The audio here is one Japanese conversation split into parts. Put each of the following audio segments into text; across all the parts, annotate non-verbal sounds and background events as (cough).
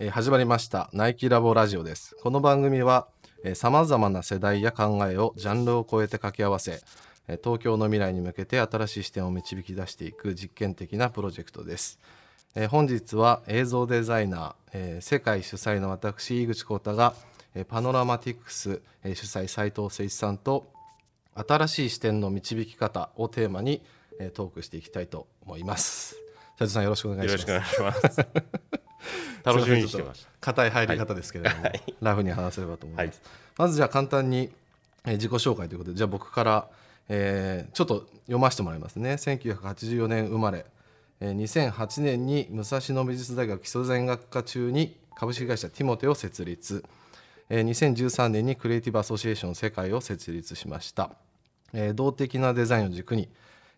えー始まりました。ナイキラボラジオです。この番組はさまざまな世代や考えをジャンルを超えて掛け合わせえー東京の未来に向けて新しい視点を導き出していく実験的なプロジェクトです、えー本日は映像デザイナー、えー世界主催の私井口浩太がえーパノラマティクスえー主催斉藤誠一さんと新しい視点の導き方をテーマにえートークしていきたいと思います。斉藤さんよろしくお願いしよます。ろしくお願いします。(laughs) 楽しみにしてました。硬い入り方ですけれども、はい。ラフに話せればと思います、はい。まずじゃあ簡単に、えー自己紹介ということでじゃあ僕から、えーちょっと読ませてもらいますね。1984年生まれ、えー2008年に武蔵野美術大学基礎デザイン学科中に株式会社ティモテを設立、えー2013年にクリエイティブアソシエーション世界を設立しました、えー動的なデザインを軸に、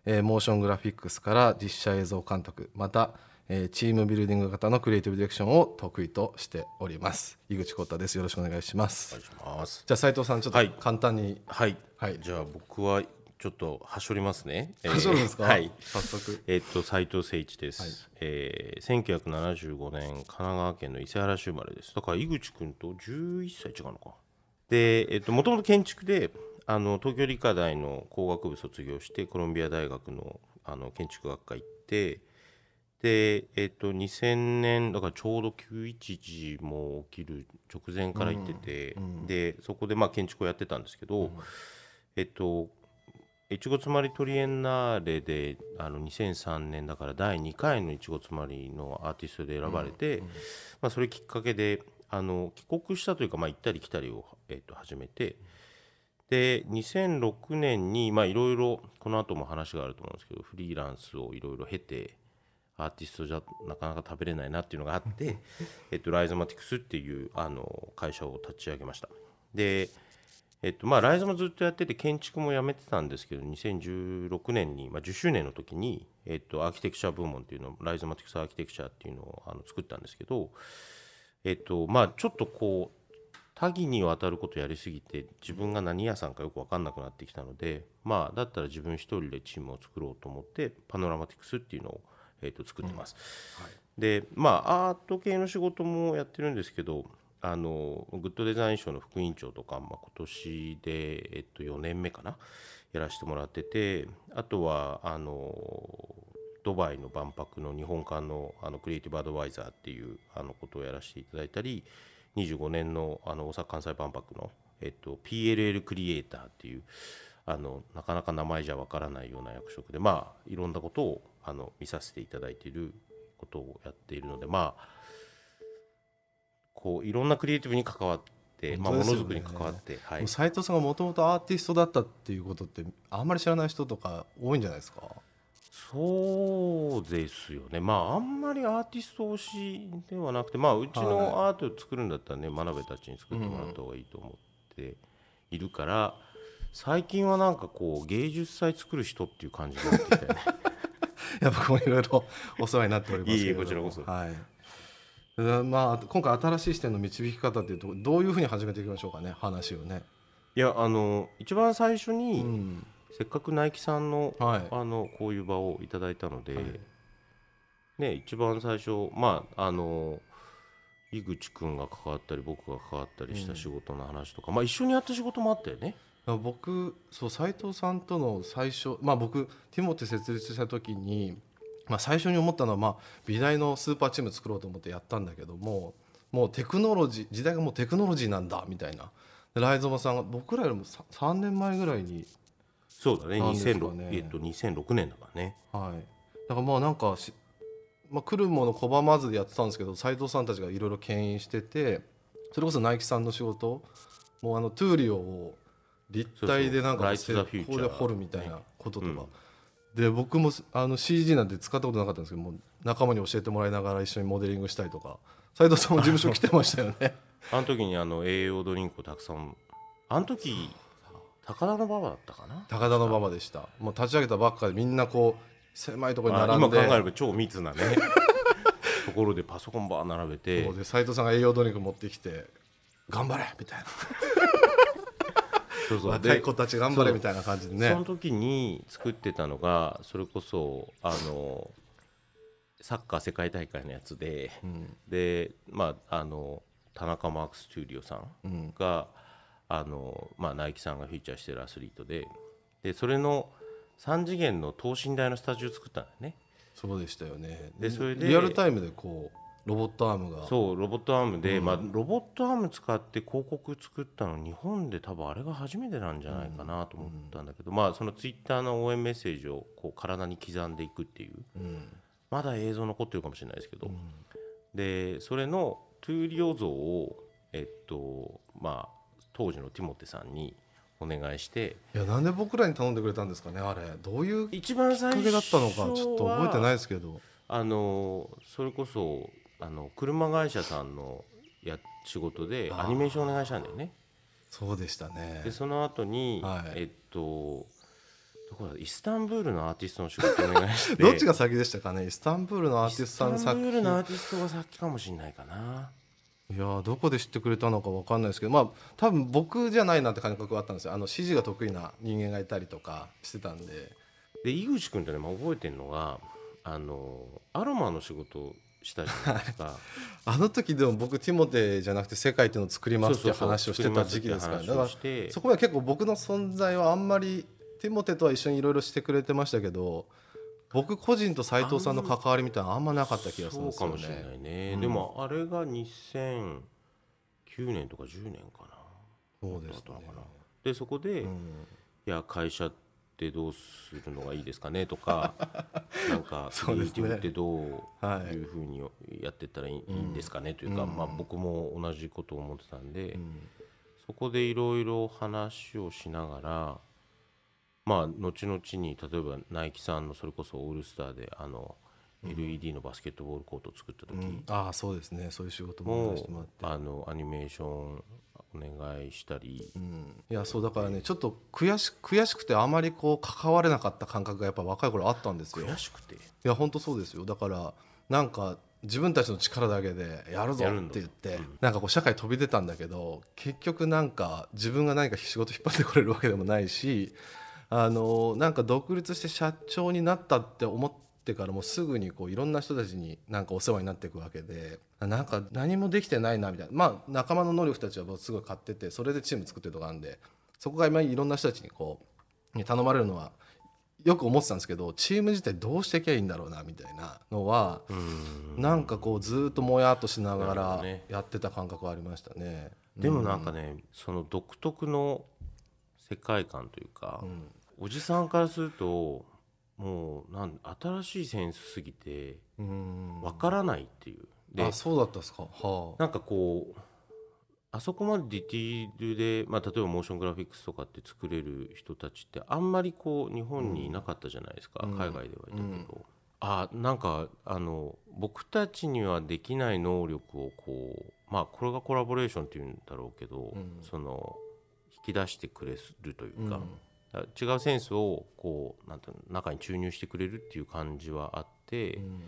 えーモーショングラフィックスから実写映像監督また、えーチームビルディング型のクリエイティブディレクションを得意としております井口浩太ですよろしくお願いします、お願いします。じゃあ斉藤さんちょっとはい簡単に、はい。はいじゃあ僕はちょっとはしょりますね。えーはしょるんですか？はい。早速えっと斉藤誠一です。はいえー1975年神奈川県の伊勢原市生まれです。だから井口君と11歳違うのか。で、えっともともと建築であの東京理科大の工学部卒業してコロンビア大学のあの建築学科行って。で、えっと、2000年だからちょうど911も起きる直前から行ってて、でそこでまあ建築をやってたんですけど、えっといちごつまりトリエンナーレであの2003年だから第2回のいちごつまりのアーティストで選ばれて、まあ、それきっかけであの帰国したというか、まあ、行ったり来たりを、えっと、始めてで2006年にいろいろこの後も話があると思うんですけどフリーランスをいろいろ経てアーティストじゃなかなか食べれないなっていうのがあって、(laughs) えっと、ライゾマティクスっていうあの会社を立ち上げました。でえっとまあ、ライゾマずっとやってて建築もやめてたんですけど2016年に、まあ、10周年の時に、えっと、アーキテクチャ部門っていうのライゾマティクスアーキテクチャっていうのをあの作ったんですけど、えっとまあ、ちょっとこう多岐にわたることやりすぎて自分が何屋さんかよく分かんなくなってきたので、まあ、だったら自分一人でチームを作ろうと思ってパノラマティクスっていうのを、えっと作ってます。でまあアート系の仕事もやってるんですけどあのグッドデザイン賞の副委員長とか、まあ、今年で、えっと、4年目かなやらせてもらっててあとはあのドバイの万博の日本館のあのクリエイティブアドバイザーっていうあのことをやらせていただいたり25年のあの大阪・関西万博の、えっと、PLL クリエイターっていうあのなかなか名前じゃわからないような役職でまあいろんなことをあの見させていただいていることをやっているのでまあこういろんなクリエイティブに関わって、まあ、ものづくりに関わって、はい。藤さんがもともとアーティストだったっていうことってあんまり知らない人とか多いんじゃないですか？そうですよね。まああんまりアーティスト推しではなくてまあうちのアートを作るんだったらね真鍋たちに作ってもらった方がいいと思っているから、最近はなんかこう芸術祭作る人っていう感じになってきたよね。(laughs) いや僕もいろいろお世話になっておりますけれどこちらこそ。はい。でまあ、今回新しい視点の導き方っていうとどういうふうに始めていきましょうかね話をね。いやあの一番最初に、うんせっかくナイキさんの,、はい。あのこういう場をいただいたので、はい。ね、一番最初まああの井口君が関わったり僕が関わったりした仕事の話とか、まあ一緒にやった仕事もあったよね。僕そう斉藤さんとの最初、まあ、僕ティモテ設立した時に、まあ、最初に思ったのは、まあ、美大のスーパーチーム作ろうと思ってやったんだけどももうテクノロジー時代がもうテクノロジーなんだみたいな。でライゾマさんが僕らよりも 3, 3年前ぐらいに、そうだね。なんですかね。2006えっと2006年だからね。はい、だからまあなんかし、まあ、来るもの拒まずでやってたんですけど斉藤さんたちがいろいろ牽引しててそれこそナイキさんの仕事もうあのトゥーリオを立体でなんかここ Future で掘るみたいなこととか、うん。で僕もあの CG なんて使ったことなかったんですけどもう仲間に教えてもらいながら一緒にモデリングしたりとか。斉藤さんも事務所来てましたよね。(laughs) あの時にあの栄養ドリンクをたくさんあの時高田馬場だったかな？高田の馬場でした。もう立ち上げたばっかでみんなこう狭いところにまあ並んで、今考えれば超密なね (laughs) ところでパソコンバー並べて。そうで斉藤さんが栄養ドリンク持ってきて頑張れみたいな。そうそう。若い子たち頑張れみたいな感じでね。その時に作ってたのがそれこそあのサッカー世界大会のやつで、うん。でまああの田中マークス・スチューリオさんうん。が、あのまあ、ナイキさんがフィーチャーしてるアスリートで。でそれの3次元の等身大のスタジオを作ったんだよね。そうでしたよね。でそれでリアルタイムでこうロボットアームが。そうロボットアームで、うん。まあ、ロボットアーム使って広告作ったの日本で多分あれが初めてなんじゃないかなと思ったんだけど、まあそのツイッターの応援メッセージをこう体に刻んでいくっていううん。まだ映像残ってるかもしれないですけど、でそれのトゥーリオ像をえっとまあ当時のティモテさんにお願いして。いやなんで僕らに頼んでくれたんですかねあれ。どういうき一番最初っかけだったのかちょっと覚えてないいですけど。あのそれこそあの車会社さんのや仕事でアニメーションお願いしたんだよね。そうでしたね。でその後に、はい。えっとどこだイスタンブールのアーティストの仕事お願いして。(laughs) どっちが先でしたかねイスタンブールのアーティストさんイスタンブールのアー先ティストが先かもしれないかないやーどこで知ってくれたのかわかんないですけどまあ多分僕じゃないなって感覚はあったんですよ。あの指示が得意な人間がいたりとかしてたんで。で井口君ってね、まあ、覚えてるのがあのアロマの仕事をしたじゃないですか。(laughs) あの時でも僕ティモテじゃなくて世界っていうのを作りますって話をしてた時期ですから。だそこは結構僕の存在はあんまりティモテとは一緒にいろいろしてくれてましたけど僕個人と斉藤さんの関わりみたいなのあんまなかった気がするんですよそうかもしれなね。いね、うん。でもあれが2009年とか10年かな。そうですね。でそこで、いうん。や会社ってどうするのがいいですかねとか (laughs) なんかクリエイティブってどうはいいうふうにやっていったらいい,、いいんですかねというか、うん。まあ、僕も同じことを思ってたんで、うん。そこでいろいろ話をしながらまあ後々に例えばナイキさんのそれこそオールスターであの LED のバスケットボールコートを作った時うん。ああそうですね。そういう仕事も。あのアニメーションお願いしたり。うん。いやそうだからねちょっと悔し悔しくてあまりこう関われなかった感覚がやっぱ若い頃あったんですよ。悔しくて？いや本当そうですよ。だからなんか自分たちの力だけでやるぞって言って、なんかこう社会飛び出たんだけど結局なんか自分が何か仕事引っ張ってこれるわけでもないしあのなんか独立して社長になったって思ってからもうすぐにこういろんな人たちになんかお世話になっていくわけでなんか何もできてないなみたいな。まあ仲間の能力たちは僕すごい買っててそれでチーム作ってるとかあるんでそこが今いろんな人たちにこうに頼まれるのはよく思ってたんですけどチーム自体どうしていけばいいんだろうなみたいなのはうん。なんかこうずっともやっとしながらやってた感覚はありましたね。でもなんかね、その独特の世界観というか、うんおじさんからするともうなん新しいセンスすぎてうん。わからないっていう、であそうだったですか？はあ。なんかこうあそこまでディティールで、まあ、例えばモーショングラフィックスとかって作れる人たちってあんまりこう日本にいなかったじゃないですか、うん。海外ではいたけど、あなんかあの僕たちにはできない能力をこうまあこれがコラボレーションっていうんだろうけど、うん。その引き出してくれるというか、違うセンスをこうなんて中に注入してくれるっていう感じはあって。うん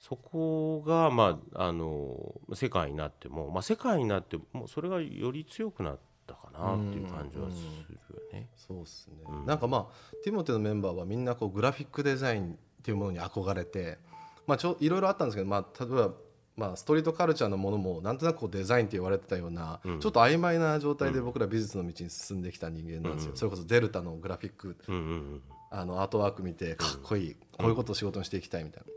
そこが、まあ、あの世界になっても、まあ、世界になってもそれがより強くなったかなっていう感じはするよね。そうですね、うんなんかまあティモテのメンバーはみんなこうグラフィックデザインっていうものに憧れて、まあ、ちょいろいろあったんですけど、まあ、例えば、まあ、ストリートカルチャーのものもなんとなくこうデザインって言われてたような、うん。ちょっと曖昧な状態で僕ら美術の道に進んできた人間なんですよ、うん。それこそデルタのグラフィックうんうんあのアートワーク見てかっこいい、こういうことを仕事にしていきたいみたいな。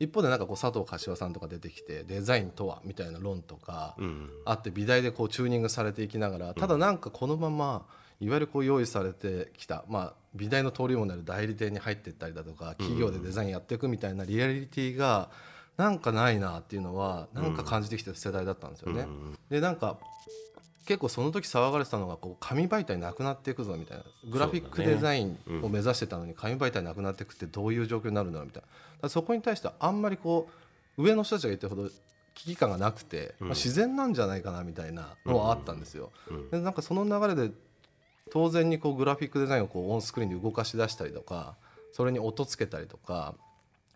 一方でなんかこう佐藤柏さんとか出てきてデザインとはみたいな論とか、あって美大でこうチューニングされていきながらただなんかこのままいわゆるこう用意されてきた、まあ、美大の登竜門である代理店に入っていったりだとか企業でデザインやっていくみたいなリアリティがなんかないなっていうのはなんか感じてきた世代だったんですよね。うん。でなんか結構その時騒がれてたのがこう紙媒体なくなっていくぞみたいなグラフィックデザインを目指してたのに紙媒体なくなっていくってどういう状況になるんだろうみたいな。そこに対してあんまりこう上の人たちが言ってるほど危機感がなくて、まあ、自然なんじゃないかなみたいなのはあったんですよ。うん。でなんかその流れで当然にこうグラフィックデザインをこうオンスクリーンで動かし出したりとかそれに音つけたりとか、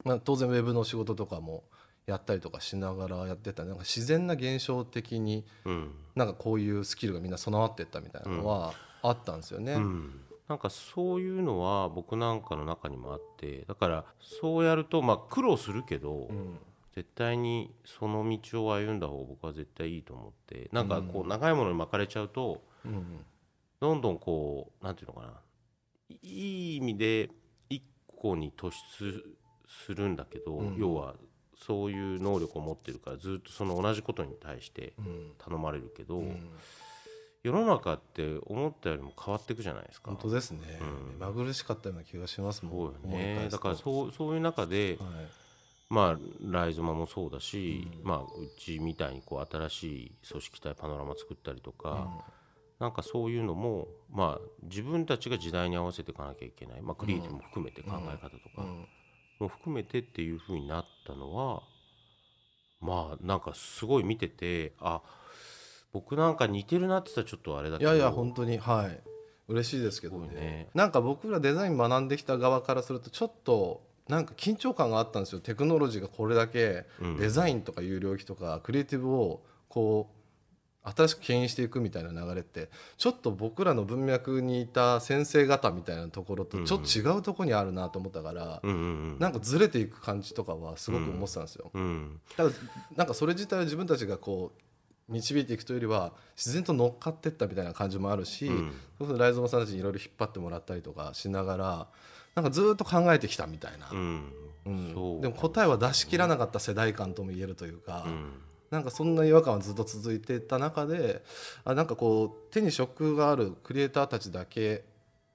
まあ、当然ウェブの仕事とかもやったりとかしながらやってた。なんか自然な現象的にうん。なんかこういうスキルがみんな備わってったみたいなのはあったんですよね。うん。なんかそういうのは僕なんかの中にもあってだからそうやるとまあ苦労するけど、うん。絶対にその道を歩んだ方が僕は絶対いいと思ってなんかこう長いものに巻かれちゃうとうん。どんどんこうなんていうのかな。いい意味で一個に突出するんだけど、うん。要はそういう能力を持ってるからずっとその同じことに対してうん。頼まれるけど、うん。世の中って思ったよりも変わっていくじゃないですか。本当ですね、うん。目まぐるしかったような気がしますもん。ね。だからそうそういう中で、はい。まあライゾマもそうだし、うん。まあうちみたいにこう新しい組織体パノラマ作ったりとか、なんかそういうのもまあ自分たちが時代に合わせていかなきゃいけない、まあ、クリエイティブも含めて考え方とか。うんも含めてっていう風になったのはまあなんかすごい見ててあ僕なんか似てるなって言ったらちょっとあれだけど。いやいや本当に。はい。嬉しいですけどね。ね。なんか僕らデザイン学んできた側からするとちょっとなんか緊張感があったんですよ。テクノロジーがこれだけうん。デザインとか有料機とかクリエイティブをこう新しく牽引していくみたいな流れってちょっと僕らの文脈にいた先生方みたいなところとちょっと違うところにあるなと思ったから、うんうんうん。なんかずれていく感じとかはすごく思ってたんですよ。うん。ただなんかそれ自体は自分たちがこう導いていくというよりは自然と乗っかっていったみたいな感じもあるし、うん。そうするとライゾマさんたちにいろいろ引っ張ってもらったりとかしながらなんかずっと考えてきたみたいな、うん。でも答えは出し切らなかった世代間とも言えるというか、うんなんかそんな違和感はずっと続いていた中であなんかこう手に職があるクリエイターたちだけ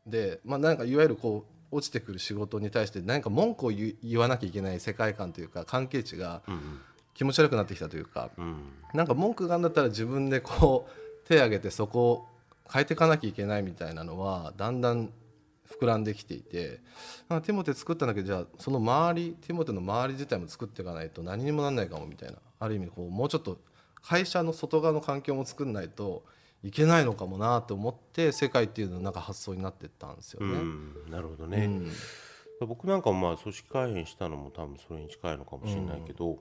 で、まあ、なんかいわゆるこう落ちてくる仕事に対して何か文句を言言わなきゃいけない世界観というか関係値がうん気持ち悪くなってきたというかうん。なんか文句があるんだったら自分でこう手を挙げてそこを変えていかなきゃいけないみたいなのはだんだん膨らんできていてなんかティモテ作ったんだけどじゃあその周りティモテの周り自体も作っていかないと何にもなんないかもみたいな。ある意味こうもうちょっと会社の外側の環境も作んないといけないのかもなと思って世界っていうのなんか発想になっていったんですようね。んなるほどね、うん。僕なんかもまあ組織改編したのも多分それに近いのかもしれないけど、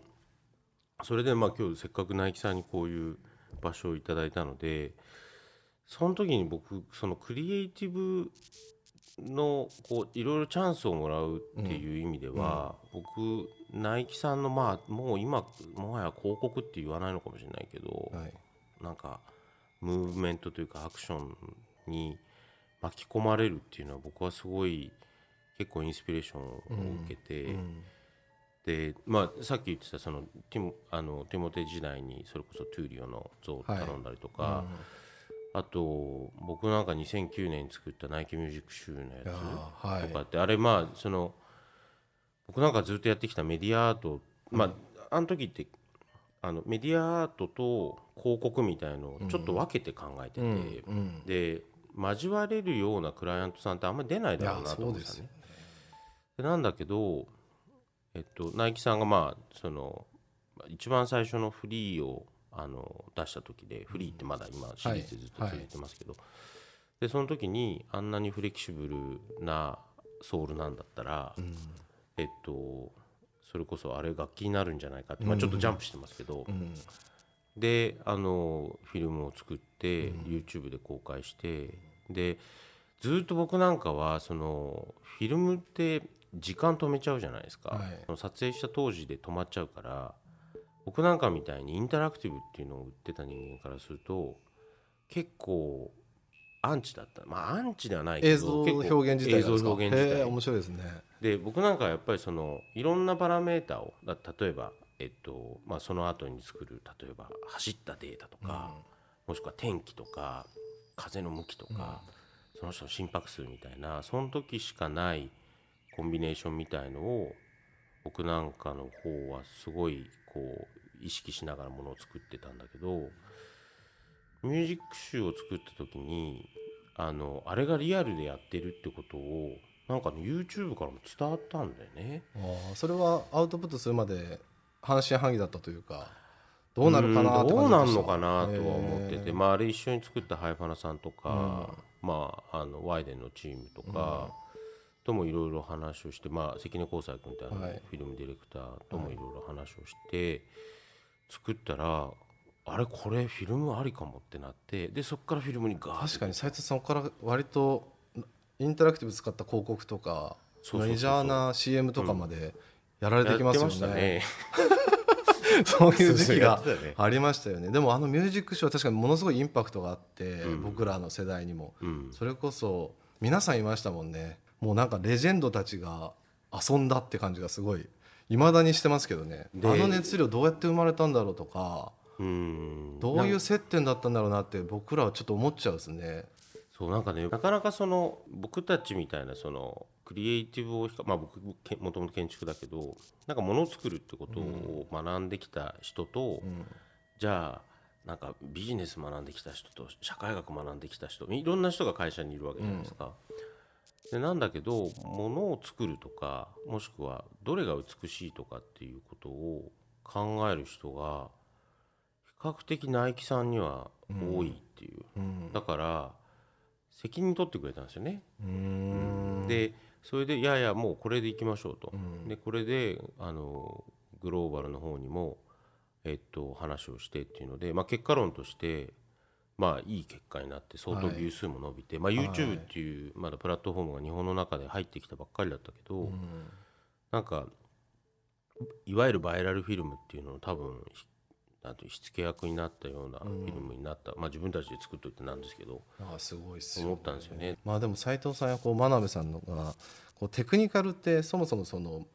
それでまあ今日せっかくナイキさんにこういう場所をいただいたのでその時に僕そのクリエイティブのこういろいろチャンスをもらうっていう意味では、僕ナイキさんのまあもう今もはや広告って言わないのかもしれないけど、はい。なんかムーブメントというかアクションに巻き込まれるっていうのは僕はすごい結構インスピレーションを受けて、うん。でまあさっき言ってたそのティモあのティモテ時代にそれこそトゥーリオの像を頼んだりとか、あと僕なんか2009年に作ったナイキミュージックシューのやつとかって、あれまあその僕なんかずっとやってきたメディアアートまああの時ってあのメディアアートと広告みたいのをちょっと分けて考えてて、で交われるようなクライアントさんってあんまり出ないだろうなと思ってたね。でなんだけど、えっと、ナイキさんがまあその一番最初のフリーをあの出した時でフリーってまだ今シリーズでずっと続いてますけど、でその時にあんなにフレキシブルなソールなんだったら、えっとそれこそあれ楽器になるんじゃないかって、まあ、ちょっとジャンプしてますけど、うん。であのフィルムを作って、YouTube で公開してでずっと僕なんかはそのフィルムって時間止めちゃうじゃないですか、はい。撮影した当時で止まっちゃうから僕なんかみたいにインタラクティブっていうのを売ってた人間からすると結構アンチだった。まあアンチではないけど映像表現自体映像表現面白いですね。で僕なんかはやっぱりそのいろんなパラメータをだ例えば、えっとまあ、その後に作る例えば走ったデータとか、もしくは天気とか風の向きとか、その人の心拍数みたいなその時しかないコンビネーションみたいのを僕なんかの方はすごいこう意識しながらものを作ってたんだけどミュージック集を作った時にあのあれがリアルでやってるってことをなんか、ね、YouTube からも伝わったんだよね。あーそれはアウトプットするまで半信半疑だったというかどうなるかなどうなんのかなとは思ってて、まあ、あれ一緒に作ったハイファナさんとか、まあ、あのワイデンのチームとか、ともいろいろ話をして、まあ、関根光斎君ってあの、はい。フィルムディレクターともいろいろ話をして、作ったらあれこれフィルムありかもってなってでそこからフィルムにガーッ確かに斉藤さんから割とインタラクティブ使った広告とかメジャーな CM とかまでやられてきますよね,、(laughs) そういう時期がありましたよね。でもあのミュージックショーは確かにものすごいインパクトがあって、うん。僕らの世代にも。うん。それこそ皆さんいましたもんねもうなんかレジェンドたちが遊んだって感じがすごい未だにしてますけどね。であの熱量どうやって生まれたんだろうとかうん。どういう接点だったんだろうなって僕らはちょっと思っちゃうですね。そうなんかねなかなかその僕たちみたいなそのクリエイティブをまあ僕けもともと建築だけどなんか物を作るってことを学んできた人と、うん。じゃあなんかビジネス学んできた人と社会学学んできた人いろんな人が会社にいるわけじゃないですか。でなんだけど物を作るとかもしくはどれが美しいとかっていうことを考える人が比較的ナイキさんには多いっていう、うん。だから責任取ってくれたんですよね。でそれでいやいやもうこれでいきましょうと。うん。でこれであのグローバルの方にも、えっと、話をしてっていうので、まあ、結果論として、まあ、いい結果になって相当はい。ビュー数も伸びて、まあ、はい。YouTube っていうまだプラットフォームが日本の中で入ってきたばっかりだったけど、うん。なんかいわゆるバイラルフィルムっていうのを多分ひなんて火付け役になったようなフィルムになった、まあ、自分たちで作っといてなんですけどああすごいっすよ思ったんですよね。まあでも斉藤さんやこう真鍋さんのがこうテクニカルってそもそもその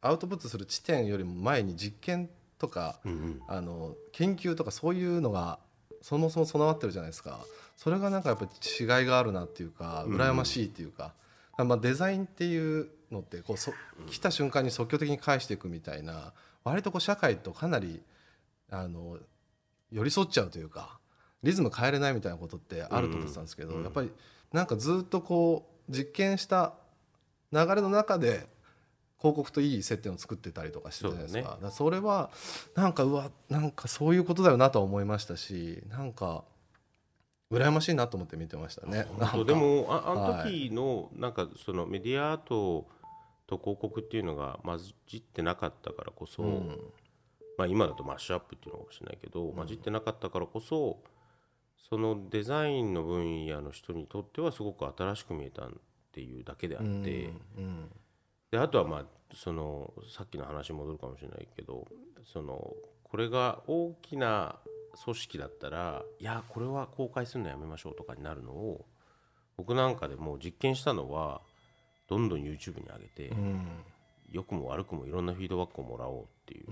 アウトプットする地点よりも前に実験とかうんうん。あの研究とかそういうのがそもそも備わってるじゃないですか。それがなんかやっぱり違いがあるなっていうかうん。羨ましいっていうか、まあ、デザインっていうのってこうそ来た瞬間に即興的に返していくみたいな割とこう社会とかなりあの寄り添っちゃうというかリズム変えれないみたいなことってあると思ってたんですけど、うん。やっぱりなんかずっとこう実験した流れの中で広告といい接点を作ってたりとかしてたじゃないですか。ね。それはなんかうわなんかそういうことだよなとは思いましたしなんか羨ましいなと思って見てましたね。でもああのは時のなんかそのメディアアートと広告っていうのが混じってなかったからこそ、うん。まあ、今だとマッシュアップっていうのかもしれないけど、混じってなかったからこそそのデザインの分野の人にとってはすごく新しく見えたっていうだけであって、うんであとはまあそのさっきの話に戻るかもしれないけどそのこれが大きな組織だったらいやこれは公開するのやめましょうとかになるのを僕なんかでもう実験したのはどんどん YouTube に上げて、うん。良くも悪くもいろんなフィードバックをもらおうっていう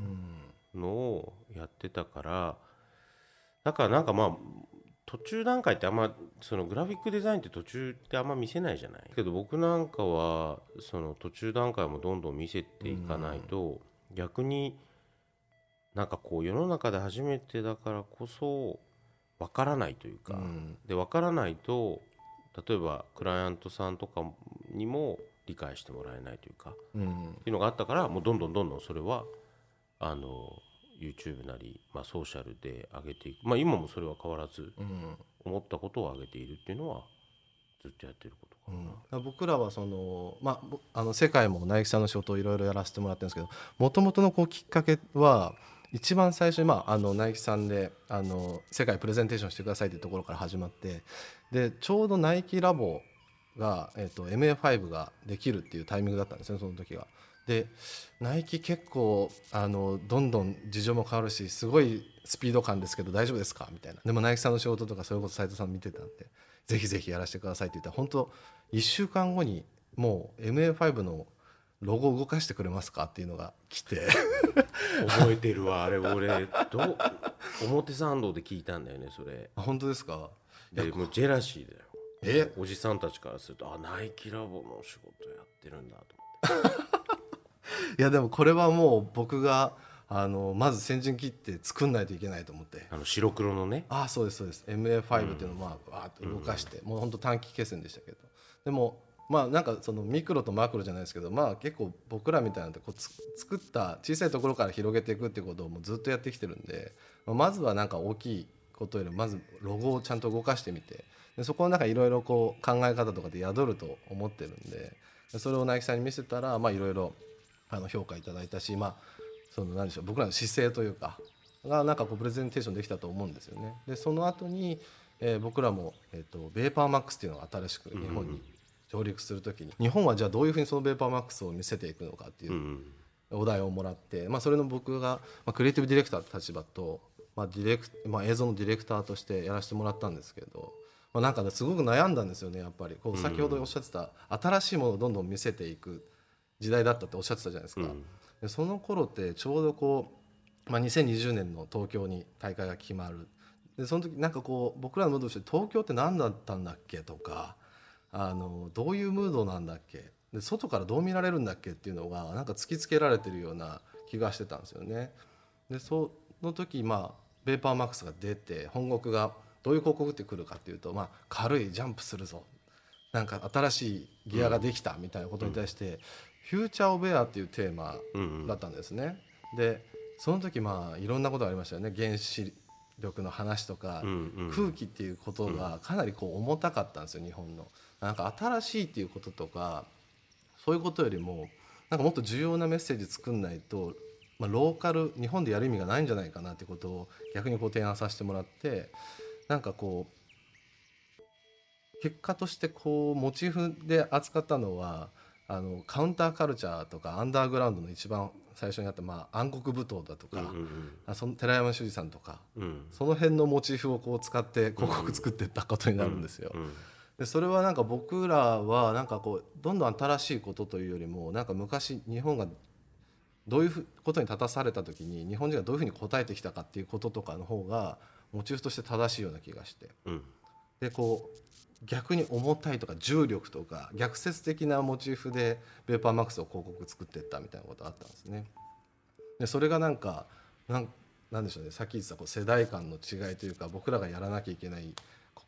うん。のをやってたからだからなんかまあ途中段階ってあんまそのグラフィックデザインって途中ってあんま見せないじゃないけど僕なんかはその途中段階もどんどん見せていかないと逆になんかこう世の中で初めてだからこそわからないというか、うん。でわからないと例えばクライアントさんとかにも理解してもらえないというかうん。っていうのがあったからもうどんどんどんどんそれはあの YouTube なり、まあ、ソーシャルで上げていく、まあ、今もそれは変わらず思ったことを上げているっていうのはずっとやってることかな。うん僕らはその、まあ、あの世界もナイキさんの仕事をいろいろやらせてもらってるんですけどもともとのこうきっかけは一番最初に、まあ、あのナイキさんであの世界プレゼンテーションしてくださいというところから始まってでちょうどナイキラボが、えっと MA5 ができるっていうタイミングだったんですねその時が。でナイキ結構あのどんどん事情も変わるしすごいスピード感ですけど大丈夫ですか？みたいな。でもナイキさんの仕事とかそれこそ斉藤さん見てたんでぜひぜひやらせてくださいって言ったら本当1週間後にもう MA5 のロゴを動かしてくれますかっていうのが来て。覚えてるわ。あれ俺どう表参道で聞いたんだよねそれ。本当ですか？でもうジェラシーだよ。え？おじさんたちからするとあナイキラボの仕事やってるんだと思っていやでもこれはもう僕があのまず先陣切って作んないといけないと思って。あの白黒のね。ああそうですそうです。MA5 っていうのをまあわーっと動かして、もう本当短期決戦でしたけど。でもまあなんかそのミクロとマクロじゃないですけどまあ結構僕らみたいなのってこうつ作った小さいところから広げていくっていうことをもうずっとやってきてるんで、まずはなんか大きいことよりもまずロゴをちゃんと動かしてみてでそこをなんかいろいろこう考え方とかで宿ると思ってるんででそれをナイキさんに見せたらまあいろいろあの評価いただいたしまあその何でしょう僕らの姿勢というかがなんかこうプレゼンテーションできたと思うんですよね。でその後に、えー僕らも、えー、とベーパーマックスっていうのが新しく日本に上陸する時に日本はじゃあどういうふうにそのベーパーマックスを見せていくのかっていううんお題をもらって、まあ、それの僕が、まあ、クリエイティブディレクターって立場と、まあディレクまあ、映像のディレクターとしてやらせてもらったんですけど、まあ、なんかねすごく悩んだんですよねやっぱり。こう先ほどおっしゃってた新しいものをどんどん見せていく時代だったっておっしゃってたじゃないですか。うんでその頃ってちょうどこう、まあ、2020年の東京に大会が決まるでその時なんかこう僕らのムードとして東京って何だったんだっけとかあのどういうムードなんだっけ？で外からどう見られるんだっけっていうのがなんか突きつけられてるような気がしてたんですよね。でその時まあベーパーマックスが出て本国がどういう広告ってくるかっていうと、まあ、軽いジャンプするぞなんか新しいギアができたみたいなことに対して、フューチャー・オブ・エアっていうテーマうんうんだったんですね。でその時まあいろんなことがありましたよね原子力の話とか、うんうん空気っていうことがかなりこう重たかったんですよ日本の。なんか新しいっていうこととかそういうことよりもなんかもっと重要なメッセージ作んないと、まあ、ローカル日本でやる意味がないんじゃないかなってことを逆にこう提案させてもらってなんかこう結果としてこうモチーフで扱ったのはあのカウンターカルチャーとかアンダーグラウンドの一番最初にあった、まあ、暗黒舞踏だとか、うんうんあその寺山修司さんとかうん。うんその辺のモチーフをこう使って広告作っていったことになるんですよ。うんでそれはなんか僕らはなんかこうどんどん新しいことというよりもなんか昔日本がどういうことに立たされた時に日本人がどういうふうに答えてきたかっていうこととかの方がモチーフとして正しいような気がして。うん。でこう逆に重たいとか重力とか逆説的なモチーフでベーパーマックスを広告作っていったみたいなことがあったんですね。でそれがなんかなんなんでしょうねさっき言ってたこう世代間の違いというか僕らがやらなきゃいけない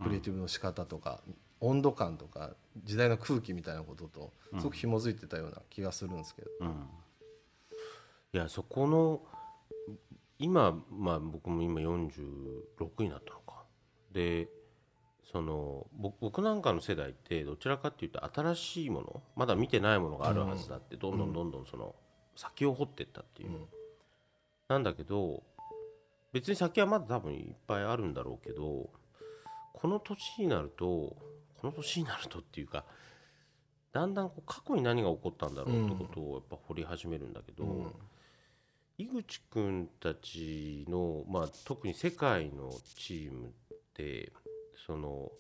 クリエイティブの仕方とか、温度感とか時代の空気みたいなこととすごく紐づいてたような気がするんですけど。うんいやそこの今まあ僕も今46になったのかでその僕僕なんかの世代ってどちらかっていうと新しいものまだ見てないものがあるはずだってどんどんどんどんその先を掘っていったっていう、うん。なんだけど別に先はまだ多分いっぱいあるんだろうけどこの年になるとこの年になるとっていうかだんだんこう過去に何が起こったんだろうってことをやっぱ掘り始めるんだけど、うん。井口君たちの、まあ、特に世界のチームってその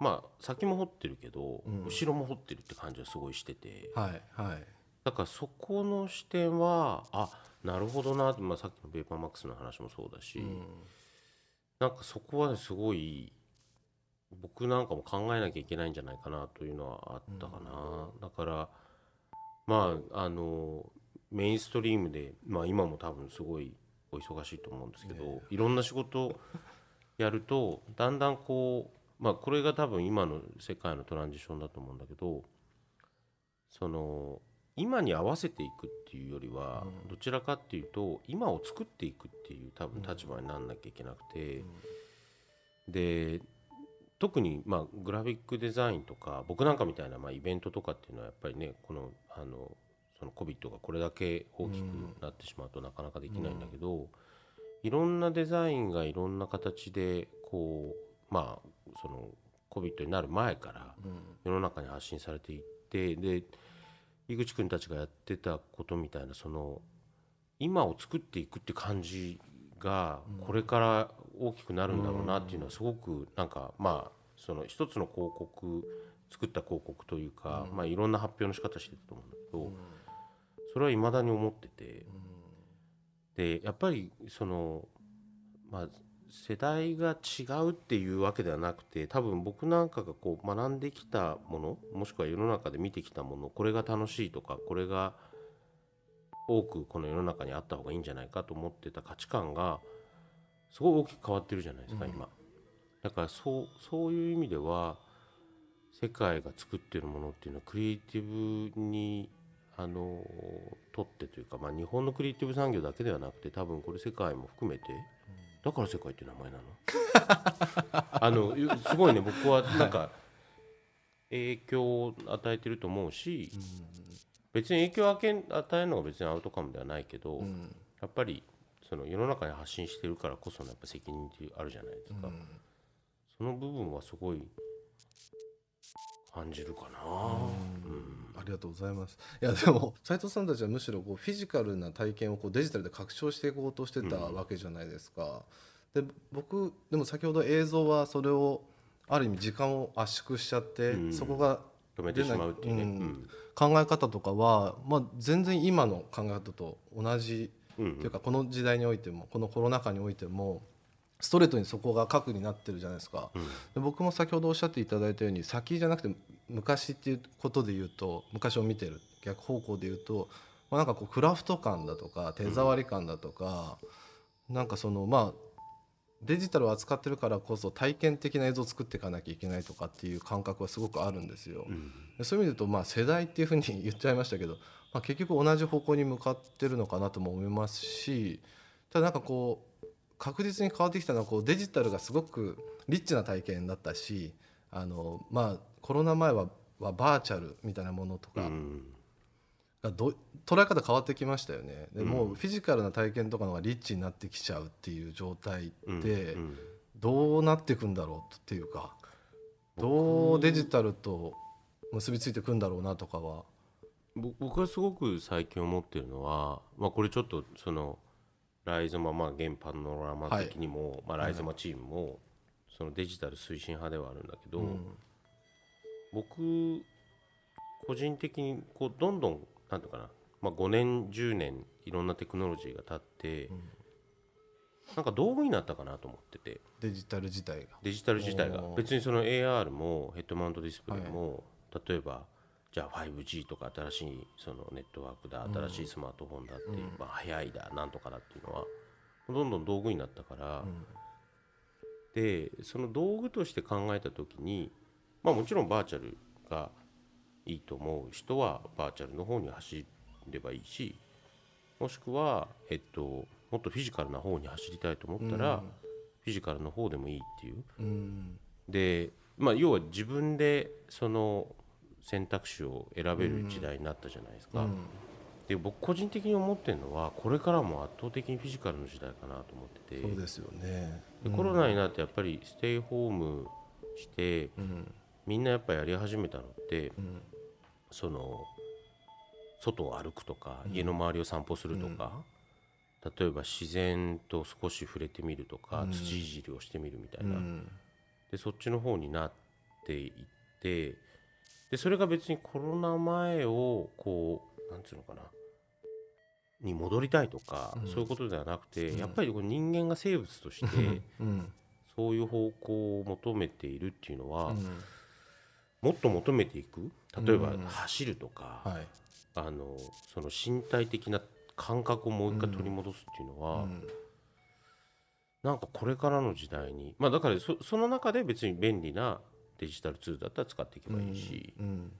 まあ先も掘ってるけど、うん。後ろも掘ってるって感じはすごいしてて。はいはい。だからそこの視点はあなるほどなって、まあ、さっきのベーパーマックスの話もそうだし、うん。なんかそこはねすごい僕なんかも考えなきゃいけないんじゃないかなというのはあったかな、だからまああのメインストリームで、まあ、今も多分すごいお忙しいと思うんですけど、いろんな仕事やるとだんだんこうまあこれが多分今の世界のトランジションだと思うんだけどその今に合わせていくっていうよりは、どちらかっていうと今を作っていくっていう多分立場になんなきゃいけなくて、で特にまあグラフィックデザインとか僕なんかみたいなまあイベントとかっていうのはやっぱりねこのあのその COVID がこれだけ大きくなってしまうとなかなかできないんだけど、いろんなデザインがいろんな形でこうまあその COVID になる前から世の中に発信されていってで井口君たちがやってたことみたいなその今を作っていくって感じがこれから大きくなるんだろうなっていうのはすごくなんかまあその一つの広告作った広告というか、まあいろんな発表の仕方してたと思うんだけど、それは未だに思ってて、でやっぱりそのまあ世代が違うっていうわけではなくて多分僕なんかがこう学んできたものもしくは世の中で見てきたものこれが楽しいとかこれが多くこの世の中にあった方がいいんじゃないかと思ってた価値観がすごい大きく変わってるじゃないですか、今。だからそうそういう意味では世界が作ってるものっていうのはクリエイティブにあのとってというか、まあ、日本のクリエイティブ産業だけではなくて多分これ世界も含めてだから世界っていう名前なの？(laughs) あのすごいね僕はなんか影響を与えてると思うし別に影響を与えるのが別にアウトカムではないけど、うん。やっぱりその世の中に発信してるからこそのやっぱ責任ってあるじゃないですか、その部分はすごい感じるかな。ありがとうございます。いやでも斉藤さんたちはむしろこうフィジカルな体験をこうデジタルで拡張していこうとしてたわけじゃないですか。で僕でも先ほど映像はそれをある意味時間を圧縮しちゃって、うんそこが止めてしまうっていうね。ううんん考え方とかは、まあ、全然今の考え方と同じうんというかこの時代においてもこのコロナ禍においてもストレートにそこが核になってるじゃないですか。うんで僕も先ほどおっしゃっていただいたように先じゃなくて昔っていうことで言うと昔を見てる逆方向で言うと、まあ、なんかこうクラフト感だとか手触り感だとか、なんかそのまあデジタルを扱ってるからこそ体験的な映像を作っていかなきゃいけないとかっていう感覚はすごくあるんですよ。うんでそういう意味で言うとまあ世代っていうふうに言っちゃいましたけど、まあ、結局同じ方向に向かってるのかなとも思いますしただなんかこう確実に変わってきたのはこうデジタルがすごくリッチな体験だったしあのまあコロナ前ははバーチャルみたいなものとかうん。がど捉え方変わってきましたよね。でもうフィジカルな体験とかのがリッチになってきちゃうっていう状態うんでうん。どうなっていくんだろうっていうかどうデジタルと結びついていくんだろうなとかは。ぼ僕はすごく最近思ってるのは、まあ、これちょっとそのライゾマ、まあ、現パノラマ的にも、まあ、ライゾマチームもそのデジタル推進派ではあるんだけど、うん。僕個人的にこうどんどんなんていうかな、まあ、5年10年いろんなテクノロジーが経って、なんか道具になったかなと思ってて。デジタル自体が。デジタル自体が。別にその AR もヘッドマウントディスプレイも、例えばじゃあ 5G とか新しいそのネットワークだ新しいスマートフォンだっていう、まあ、早いだなんとかだっていうのはどんどん道具になったから、でその道具として考えた時にまあもちろんバーチャルがいいと思う人はバーチャルの方に走ればいいしもしくは、えっと、もっとフィジカルな方に走りたいと思ったら、フィジカルの方でもいいっていう。うん。で、まあ、要は自分でその選択肢を選べる時代になったじゃないですか、で僕個人的に思ってるのはこれからも圧倒的にフィジカルの時代かなと思ってて。そうですよね。でコロナになってやっぱりステイホームしてうん。みんなやっぱやり始めたのってうん。その外を歩くとか家の周りを散歩するとか、例えば自然と少し触れてみるとか、土いじりをしてみるみたいな、うん。でそっちの方になっていってでそれが別にコロナ前をこうなんていうのかなに戻りたいとか、そういうことではなくて、やっぱりこう人間が生物としてうん。そういう方向を求めているっていうのは、うん。もっと求めていく？例えばうん。走るとか、はい。あのその身体的な感覚をもう一回取り戻すっていうのは、うん。なんかこれからの時代にまあだからそその中で別に便利なデジタルツールだったら使っていけばいいし、うん。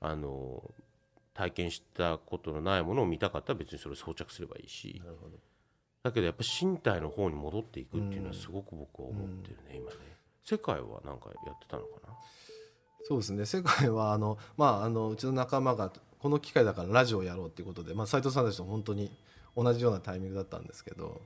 あの体験したことのないものを見たかったら別にそれを装着すればいいしなるほど。だけどやっぱ身体の方に戻っていくっていうのはすごく僕は思ってるね、今ね世界はなんかやってたのかな？そうですね。世界はあの (laughs) まああのうちの仲間がこの機会だからラジオをやろうっていうことで、まあ斉藤さんたちと本当に同じようなタイミングだったんですけど。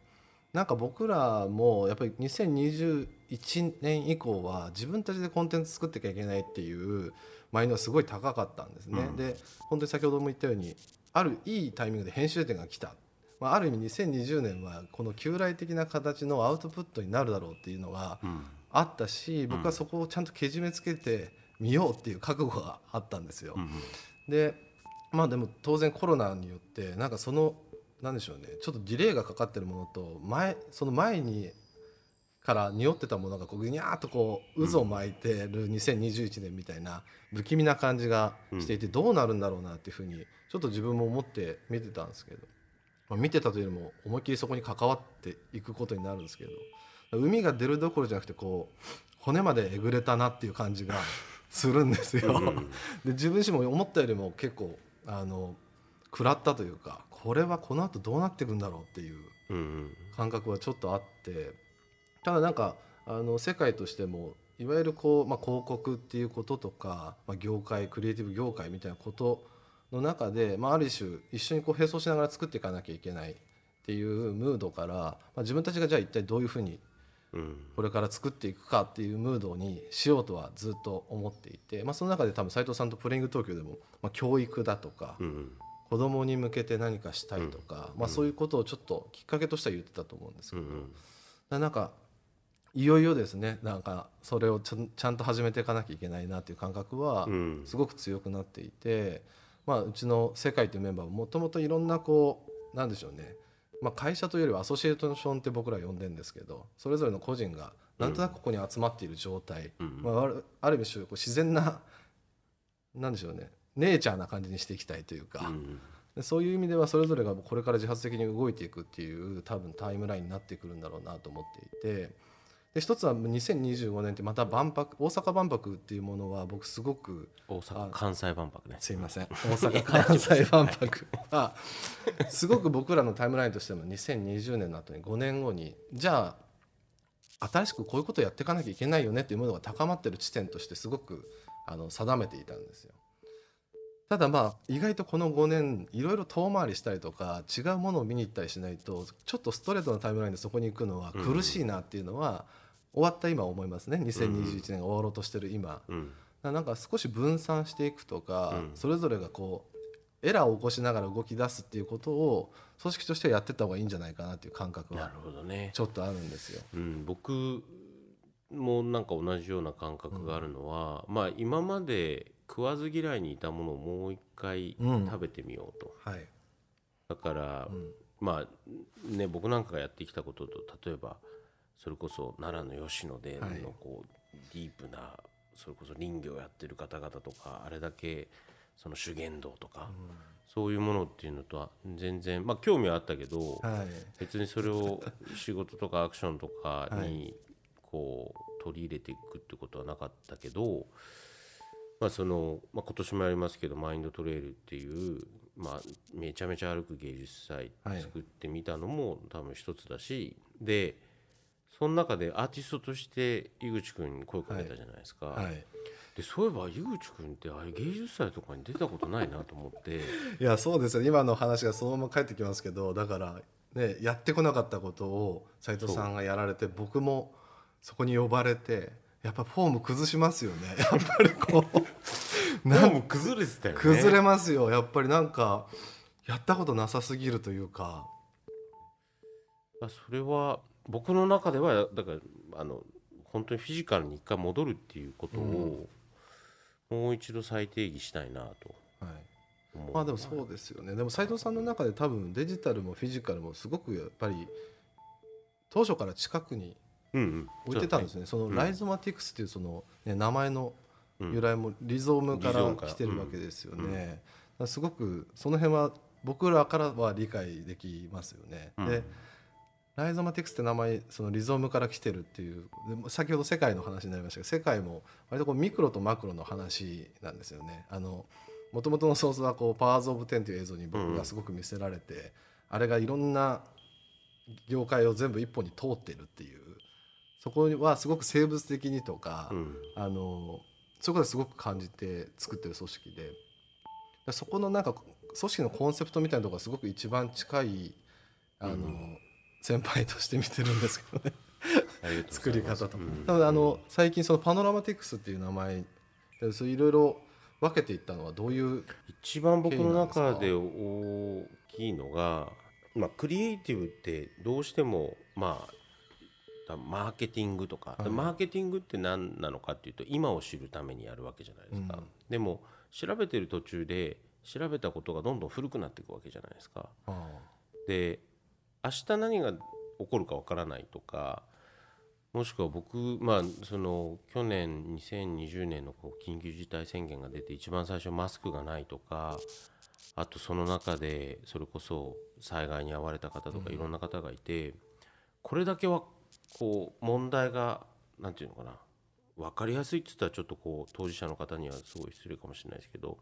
なんか僕らもやっぱり2021年以降は自分たちでコンテンツ作っていきゃいけないっていうマインドがすごい高かったんですね。うん。で本当に先ほども言ったようにあるいいタイミングで編集点が来た、まあ、ある意味2020年はこの旧来的な形のアウトプットになるだろうっていうのがうん。あったし僕はそこをちゃんとけじめつけてみようっていう覚悟があったんですよ。うん。でまあでも当然コロナによってなんかそのなんでしょうねちょっとディレイがかかってるものと前その前にから匂ってたものがこうぐにゃーっとこう渦を巻いてる2021年みたいな不気味な感じがしていてどうなるんだろうなっていうふうにちょっと自分も思って見てたんですけど、まあ、見てたというよりも思いっきりそこに関わっていくことになるんですけど。海が出るどころじゃなくてこう骨までえぐれたなっていう感じがするんですよ。(laughs) で自分自身も思ったよりも結構あの食らったというかこれはこの後どうなっていくんだろうっていう感覚はちょっとあってただなんかあの世界としてもいわゆるこう、まあ、広告っていうこととか、まあ、業界クリエイティブ業界みたいなことの中で、まあ、ある種一緒にこう並走しながら作っていかなきゃいけないっていうムードから、まあ、自分たちがじゃあ一体どういうふうにうん。これから作っていくかっていうムードにしようとはずっと思っていて、まあ、その中で多分斉藤さんとプレイング東京でも、まあ、教育だとか、うん。子供に向けて何かしたいとか、まあ、そういうことをちょっときっかけとしては言ってたと思うんですけど、うんなんかいよいよですね。なんかそれをちゃんと始めていかなきゃいけないなっていう感覚はうん。すごく強くなっていて、まあ、うちの世界というメンバーももともといろんなこうなんでしょうね、まあ、会社というよりはアソシエーションって僕ら呼んでるんですけどそれぞれの個人がなんとなくここに集まっている状態、うん。まあ、あるある意味こう自然ななんでしょうね。ネイチャーな感じにしていきたいというか。そういう意味ではそれぞれがこれから自発的に動いていくっていう多分タイムラインになってくるんだろうなと思っていてで一つは2025年ってまた万博大阪万博っていうものは僕すごく大阪関西万博ね。すいません。(laughs) 大阪関西万博はすごく僕らのタイムラインとしても2020年の後に5年後にじゃあ新しくこういうことをやっていかなきゃいけないよねっていうものが高まってる地点としてすごくあの定めていたんですよ。ただまあ意外とこの5年いろいろ遠回りしたりとか違うものを見に行ったりしないとちょっとストレートなタイムラインでそこに行くのは苦しいなっていうのは終わった今思いますね。2021年が終わろうとしてる今。うん。なんか少し分散していくとか、うん。それぞれがこうエラーを起こしながら動き出すっていうことを組織としてはやってった方がいいんじゃないかなっていう感覚はなるほどね。ちょっとあるんですよ。うん、僕もなんか同じような感覚があるのは、まあ今まで食わず嫌いにいたものをもう一回うん。食べてみようと、はい、だから、うん。まあね僕なんかがやってきたことと例えばそれこそ奈良の吉野ではい。のこう、ディープなそれこそ林業やってる方々とかあれだけその修験道とか、そういうものっていうのとは全然まあ興味はあったけど、はい。別にそれを仕事とかアクションとかはにこう取り入れていくってことはなかったけど、まあそのまあ、今年もやりますけどマインドトレイルっていう、まあ、めちゃめちゃ歩く芸術祭はい。作ってみたのも多分一つだしでその中でアーティストとして井口君に声をかけたじゃないですか、はい、でそういえば井口君ってあれ芸術祭とかに出たことないなと思って。(laughs) いやそうですよ今の話がそのまま返ってきますけどだから、ね、やってこなかったことを斉藤さんがやられて僕もそこに呼ばれてやっぱフォーム崩しますよね。(laughs) やっぱりこう (laughs) なんも崩れてたよね。崩れますよ。やっぱりなんかやったことなさすぎるというか。まあそれは僕の中ではだからあの本当にフィジカルに一回戻るっていうことを、もう一度再定義したいなと。はい。まあでもそうですよね。でも斉藤さんの中で多分デジタルもフィジカルもすごくやっぱり当初から近くにうんうん、置いてたんですね。そのうん。ライゾマティクスっていうその、ね、名前のうん。由来もリゾームから来てるわけですよね、すごくその辺は僕らからは理解できますよね、うん。でライゾマティクスって名前そのリゾームから来てるっていうでも先ほど世界の話になりましたけど世界も割とこうミクロとマクロの話なんですよね。あのもともとのソースはこう「パワーズ・オブ・テン」という映像に僕がすごく見せられて、あれがいろんな業界を全部一本に通ってるっていうそこはすごく生物的にとか、うん。あのそういうことはすごく感じて作ってる組織で。でそこのなんか組織のコンセプトみたいなところがすごく一番近いあの、うん。先輩として見てるんですけどね。(laughs) 作り方とか。うん。なのであの最近そのパノラマティクスっていう名前でそういろいろ分けていったのはどういう一番僕の中で大きいのが、まあ、クリエイティブってどうしてもまあマーケティングとか、はい。マーケティングって何なのかっていうと今を知るためにやるわけじゃないですか、うん。でも調べてる途中で調べたことがどんどん古くなっていくわけじゃないですか。で明日何が起こるかわからないとかもしくは僕まあその去年2020年のこう緊急事態宣言が出て一番最初マスクがないとかあとその中でそれこそ災害に遭われた方とかいろんな方がいて、これだけはこう問題がなんていうのかな。分かりやすいって言ったらちょっとこう当事者の方にはすごい失礼かもしれないですけど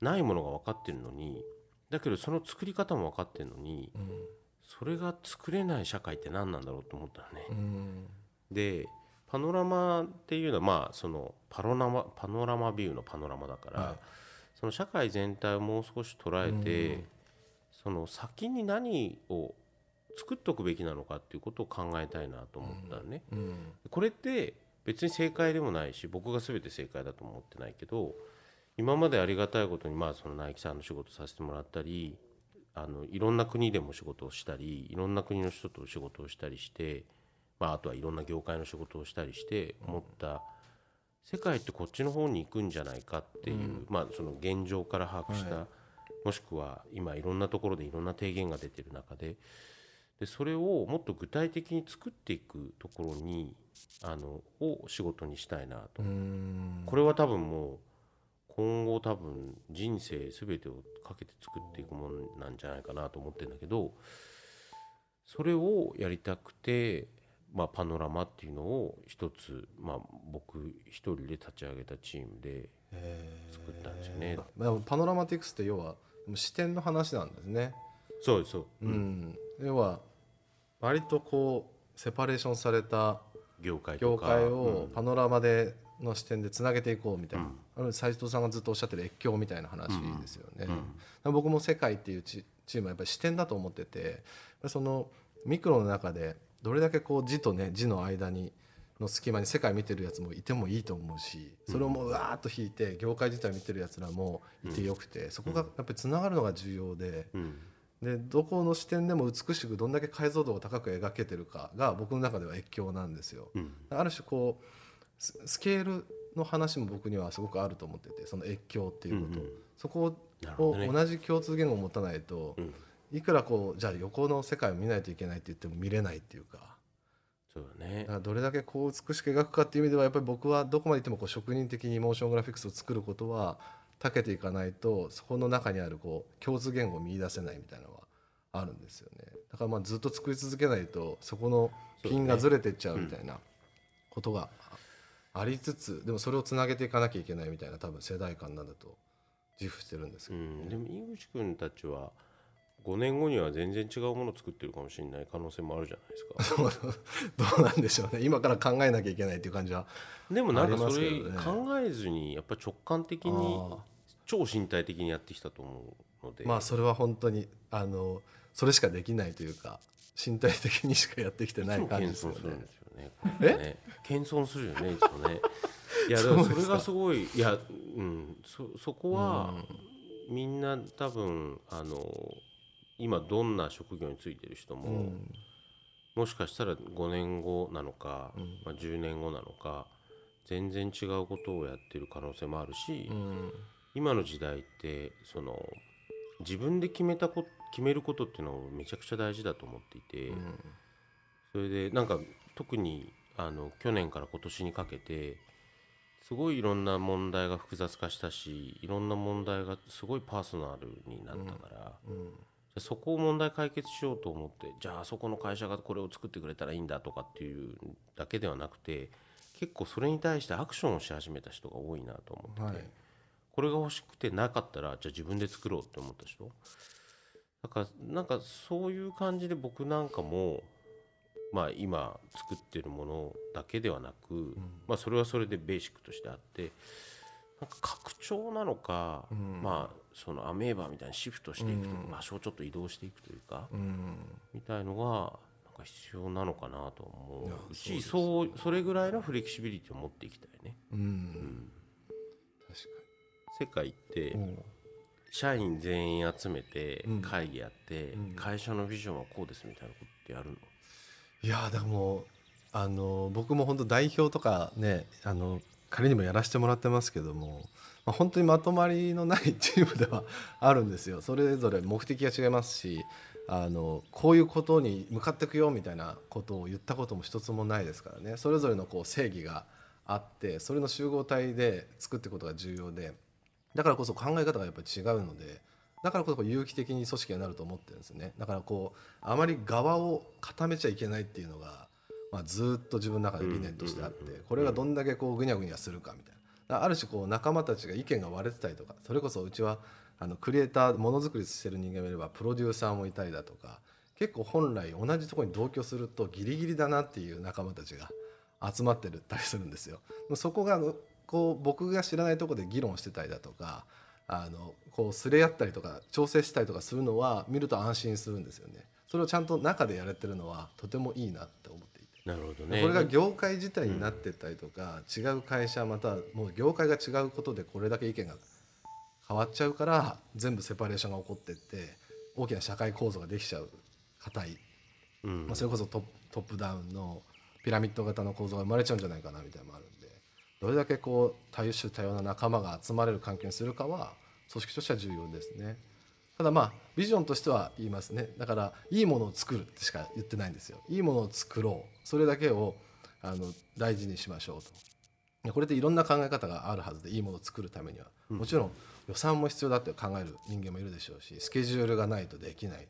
ないものが分かってるのにだけどその作り方も分かってるのにうんそれが作れない社会って何なんだろうと思ったらね、うん。でパノラマっていうのはまあそのパロナマパノラマビューのパノラマだから、はい。その社会全体をもう少し捉えて、うん。その先に何を作っとくべきなのかっていうことを考えたいなと思ったのね。うん。これって別に正解でもないし僕が全て正解だとも思ってないけど今までありがたいことにまあそのナイキさんの仕事させてもらったりあのいろんな国でも仕事をしたりいろんな国の人と仕事をしたりして、まあ、あとはいろんな業界の仕事をしたりして思った世界ってこっちの方に行くんじゃないかっていう、まあその現状から把握した、はもしくは今いろんなところでいろんな提言が出てる中ででそれをもっと具体的に作っていくところにあのを仕事にしたいなと、うんこれは多分もう今後多分人生全てをかけて作っていくものなんじゃないかなと思ってるんだけどそれをやりたくて、まあ、パノラマっていうのを一つ、まあ、僕一人で立ち上げたチームで作ったんですよね。まあパノラマティクスって要は視点の話なんですね。そうですそう、うん、要は割とこうセパレーションされた業界業界うん。をパノラマでの視点でつなげていこうみたいな、うん。斉藤さんがずっとおっしゃってる越境みたいな話ですよね。うん。僕も世界っていうチチームはやっぱり視点だと思っててそのミクロの中でどれだけこう字とね字の間にの隙間に世界見てるやつもいてもいいと思うしそれをもううわーっと引いて業界自体見てるやつらもいてよくてそこがやっぱりつながるのが重要で。うんでどこの視点でも美しくどんだけ解像度が高く描けてるかが僕の中では越境なんですよ。うん。ある種こうススケールの話も僕にはすごくあると思っててその越境っていうこと、うんうん。そこを同じ共通言語を持たないと、うん。いくらこうじゃあ横の世界を見ないといけないって言っても見れないっていうか。そうだね。だからどれだけこう美しく描くかっていう意味ではやっぱり僕はどこまでいってもこう職人的にモーショングラフィックスを作ることは長けていかないとそこの中にあるこう共通言語を見出せないみたいなのはあるんですよね。だからまあずっと作り続けないとそこのピンがずれてっちゃうみたいなことがありつつでもそれをつなげていかなきゃいけないみたいな多分世代間なんだと自負してるんですけど、うん、でも井口君たちは5年後には全然違うものを作ってるかもしれない可能性もあるじゃないですか。(laughs) どうなんでしょうね。今から考えなきゃいけないっていう感じはでもなんかそれ考えずにやっぱ直感的にあ超身体的にやってきたと思うので。まあそれは本当にあのそれしかできないというか身体的にしかやってきてない感じですよ謙遜すよね。謙遜するよねいつもね。いや (laughs) だか。らそれがすごいいやうんそそこはみんな多分あの今どんな職業についてる人も、うん。もしかしたら5年後なのか、うん。まあ、10年後なのか全然違うことをやってる可能性もあるし、うん。今の時代ってその自分で決めたこ決めることっていうのをめちゃくちゃ大事だと思っていて、うん。それでなんか特にあの去年から今年にかけてすごいいろんな問題が複雑化したしいろんな問題がすごいパーソナルになったから、うん。じゃあそこを問題解決しようと思ってじゃあそこの会社がこれを作ってくれたらいいんだとかっていうだけではなくて結構それに対してアクションをし始めた人が多いなと思ってて、はい。これが欲しくてなかったらじゃあ自分で作ろうって思った人だからなんかそういう感じで僕なんかもまあ今作ってるものだけではなく、まあそれはそれでベーシックとしてあってなんか拡張なのか、うん。まあそのアメーバみたいにシフトしていくとか場所をちょっと移動していくというか、うん。みたいのがなんか必要なのかなと思うしそうそうそれぐらいのフレキシビリティを持っていきたいね。うん。確世界って、かに社員全員集めてうん。会議やって、うん。会社のビジョンはこうですみたいなことってやるの？いやーだからもうあの僕も本当代表とかねあの仮にもやらせてもらってますけども、まあ、本当にまとまりのないチームではあるんですよ。それぞれ目的が違いますしあのこういうことに向かっていくよみたいなことを言ったことも一つもないですからね。それぞれのこう正義があってそれの集合体で作っていくことが重要でだからこそ考え方がやっぱり違うのでだからこそ有機的に組織になると思ってるんですよね。だからこうあまり側を固めちゃいけないっていうのが、まあ、ずっと自分の中で理念としてあってこれがどんだけこうぐにゃぐにゃするかみたいな。ある種こう仲間たちが意見が割れてたりとかそれこそうちはあのクリエイターものづくりしてる人間もいればプロデューサーもいたりだとか結構本来同じところに同居するとギリギリだなっていう仲間たちが集まってるたりするんですよ。そこがこう僕が知らないところで議論してたりだとかあのこうすれ合ったりとか調整したりとかするのは見ると安心するんですよね。それをちゃんと中でやれてるのはとてもいいなって思っていて。なるほどね。これが業界自体になってったりとか、違う会社またもう業界が違うことでこれだけ意見が変わっちゃうから全部セパレーションが起こってって大きな社会構造ができちゃう。硬い、うん。まあ、それこそトップダウンのピラミッド型の構造が生まれちゃうんじゃないかなみたいなのもあるどれだけこう多種多様な仲間が集まれる環境にするかは組織としては重要ですね。ただまあビジョンとしては言いますね。だからいいものを作るってしか言ってないんですよ。いいものを作ろう。それだけをあの大事にしましょうと。でこれっていろんな考え方があるはずでいいものを作るためには。もちろん予算も必要だって考える人間もいるでしょうしスケジュールがないとできない。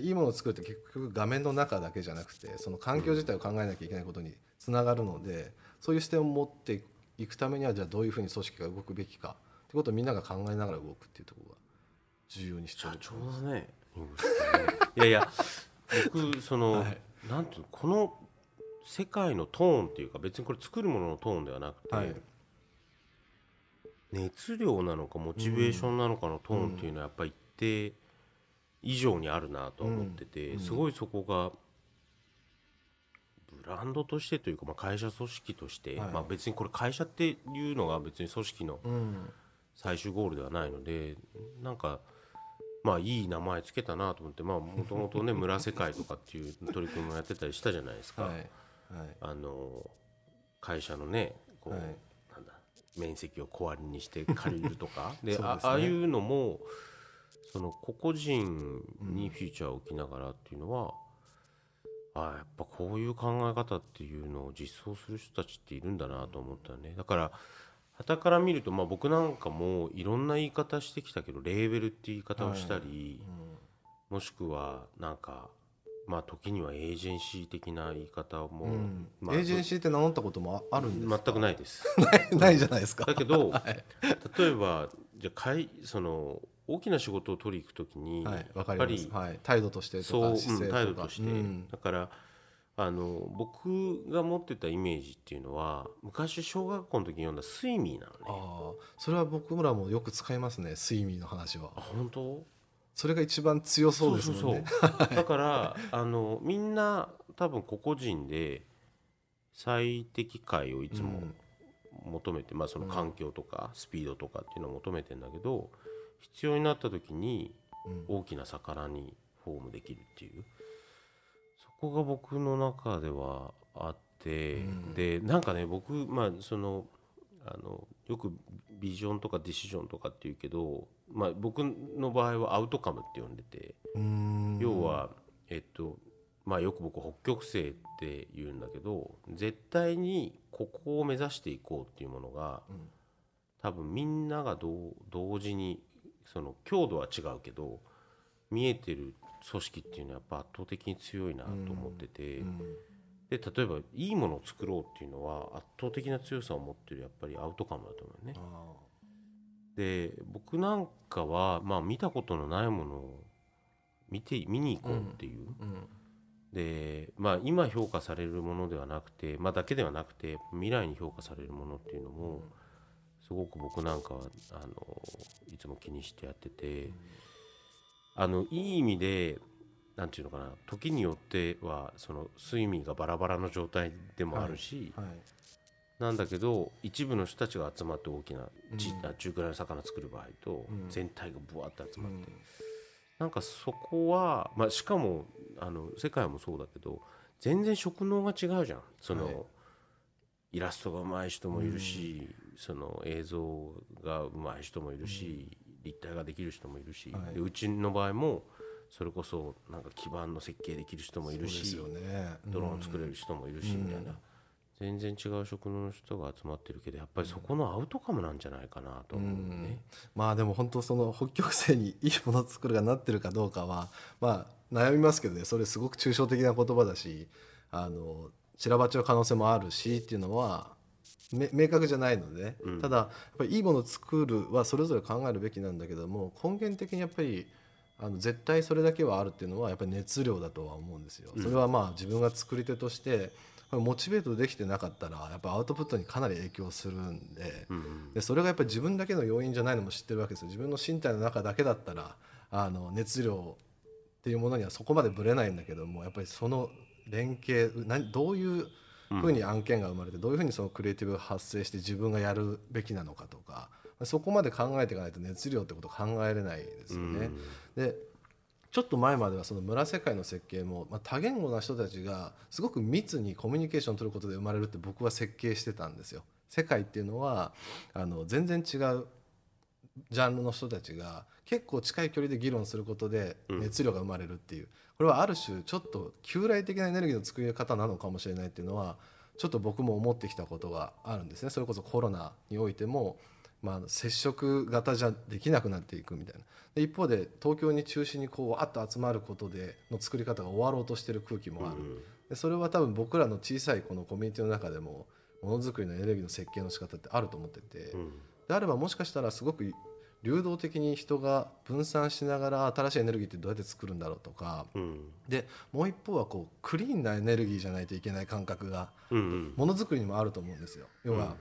いいものを作るって結局画面の中だけじゃなくてその環境自体を考えなきゃいけないことにつながるのでそういう視点を持っていくためにはじゃあどういうふうに組織が動くべきか。ってことをみんなが考えながら動くっていうところが重要にしてる。社長だねいやいや僕その、はい。なんていうのこの世界のトーンっていうか別にこれ作るもののトーンではなくて、はい。熱量なのかモチベーションなのかのトーンっていうのはやっぱり一定以上にあるなとは思ってて、うん。すごいそこがブランドとしてというか、まあ、会社組織として、はい。まあ、別にこれ会社っていうのが別に組織のうん。最終ゴールではないのでなんかまあいい名前つけたなと思ってまあもともとね (laughs) 村世界とかっていう取り組みもやってたりしたじゃないですか、はい。はい。あの会社のねこう、はい。なんだ面積を小割りにして借りるとか。(laughs) でね。あああいうのもその個々人にフューチャーを置きながらっていうのは、あやっぱこういう考え方っていうのを実装する人たちっているんだなと思ったよね。だから傍から見ると、まあ、僕なんかもいろんな言い方してきたけどレーベルっていう言い方をしたり、もしくはなんかまあ時にはエージェンシー的な言い方も、うん。まあエージェンシーって名乗ったこともああるんですか？全くないです。(laughs) ないじゃないですか。だけど、(laughs) はい。例えばじゃあ会その大きな仕事を取り行くときに、はいやっぱりはい、態度としてとそう、うんか姿勢とか。態度として、うん。だからあの僕が持ってたイメージっていうのは昔小学校の時に読んだスイミーなのね。ああそれは僕らもよく使いますね睡眠の話は。あ本当？それが一番強そうですもんね。だからあのみんな多分個々人で最適解をいつも求めて、まあ、その環境とかスピードとかっていうのを求めてんだけど必要になった時にうん。大きな魚にフォームできるっていう。そこが僕の中ではあって、うん。でなんかね僕まあそのあのよくビジョンとかディシジョンとかっていうけど、まあ、僕の場合はアウトカムって呼んでて、うん。要はえっとまあよく僕北極星って言うんだけど絶対にここを目指していこうっていうものが、うん。多分みんなが同同時にその強度は違うけど見えてる組織っていうのはやっぱ圧倒的に強いなと思ってて、うん。で例えばいいものを作ろうっていうのは圧倒的な強さを持ってるやっぱりアウトカムだと思うね。あで僕なんかはまあ見たことのないものを見て見に行こうっていう、ーうん。でまあ今評価されるものではなくて、まあ、だけではなくて未来に評価されるものっていうのもすごく僕なんかはあのいつも気にしてやっててあのいい意味でなんていうのかな時によってはその睡眠がバラバラの状態でもあるし、はいなんだけど一部の人たちが集まって大きなちうん。中くらいの魚作る場合と、うん。全体がブワッと集まって、うん。なんかそこは、まあ、しかもあの世界もそうだけど全然職能が違うじゃん。その、はい。イラストが上手い人もいるし、その映像が上手い人もいるし、立体ができる人もいるし、はい。でうちの場合もそれこそなんか基盤の設計できる人もいるし、ドローン作れる人もいるし、うん。みたいな。全然違う職能の人が集まってるけどやっぱりそこのアウトカムなんじゃないかなと思うね。まあでも本当その北極星にいいものを作るがなってるかどうかはまあ悩みますけどね。それすごく抽象的な言葉だしあの散らばっちゃう可能性もあるしっていうのはめ明確じゃないのでね、うん。ただやっぱりいいものを作るはそれぞれ考えるべきなんだけども根源的にやっぱりあの絶対それだけはあるっていうのはやっぱり熱量だとは思うんですよ。それはまあ自分が作り手としてモチベートできてなかったらやっぱアウトプットにかなり影響するんで,、うんでそれがやっぱり自分だけの要因じゃないのも知ってるわけですよ。自分の身体の中だけだったらあの熱量っていうものにはそこまでぶれないんだけどもやっぱりその連携何どういうふうに案件が生まれて、どういうふうにそのクリエイティブが発生して自分がやるべきなのかとかそこまで考えていかないと熱量ってこと考えれないですよね。でちょっと前まではその村世界の設計も、まあ、多言語な人たちがすごく密にコミュニケーションを取ることで生まれるって僕は設計してたんですよ。世界っていうのはあの全然違うジャンルの人たちが結構近い距離で議論することで熱量が生まれるっていう、これはある種ちょっと旧来的なエネルギーの作り方なのかもしれないっていうのはちょっと僕も思ってきたことがあるんですね。それこそコロナにおいても、まあ、接触型じゃできなくなっていくみたいな。で一方で東京に中心にこうわっと集まることでの作り方が終わろうとしてる空気もある、でそれは多分僕らの小さいこのコミュニティの中でもものづくりのエネルギーの設計の仕方ってあると思ってて、であればもしかしたらすごく流動的に人が分散しながら新しいエネルギーってどうやって作るんだろうとか、うん。でもう一方はこうクリーンなエネルギーじゃないといけない感覚がものづくりにもあると思うんですよ。要は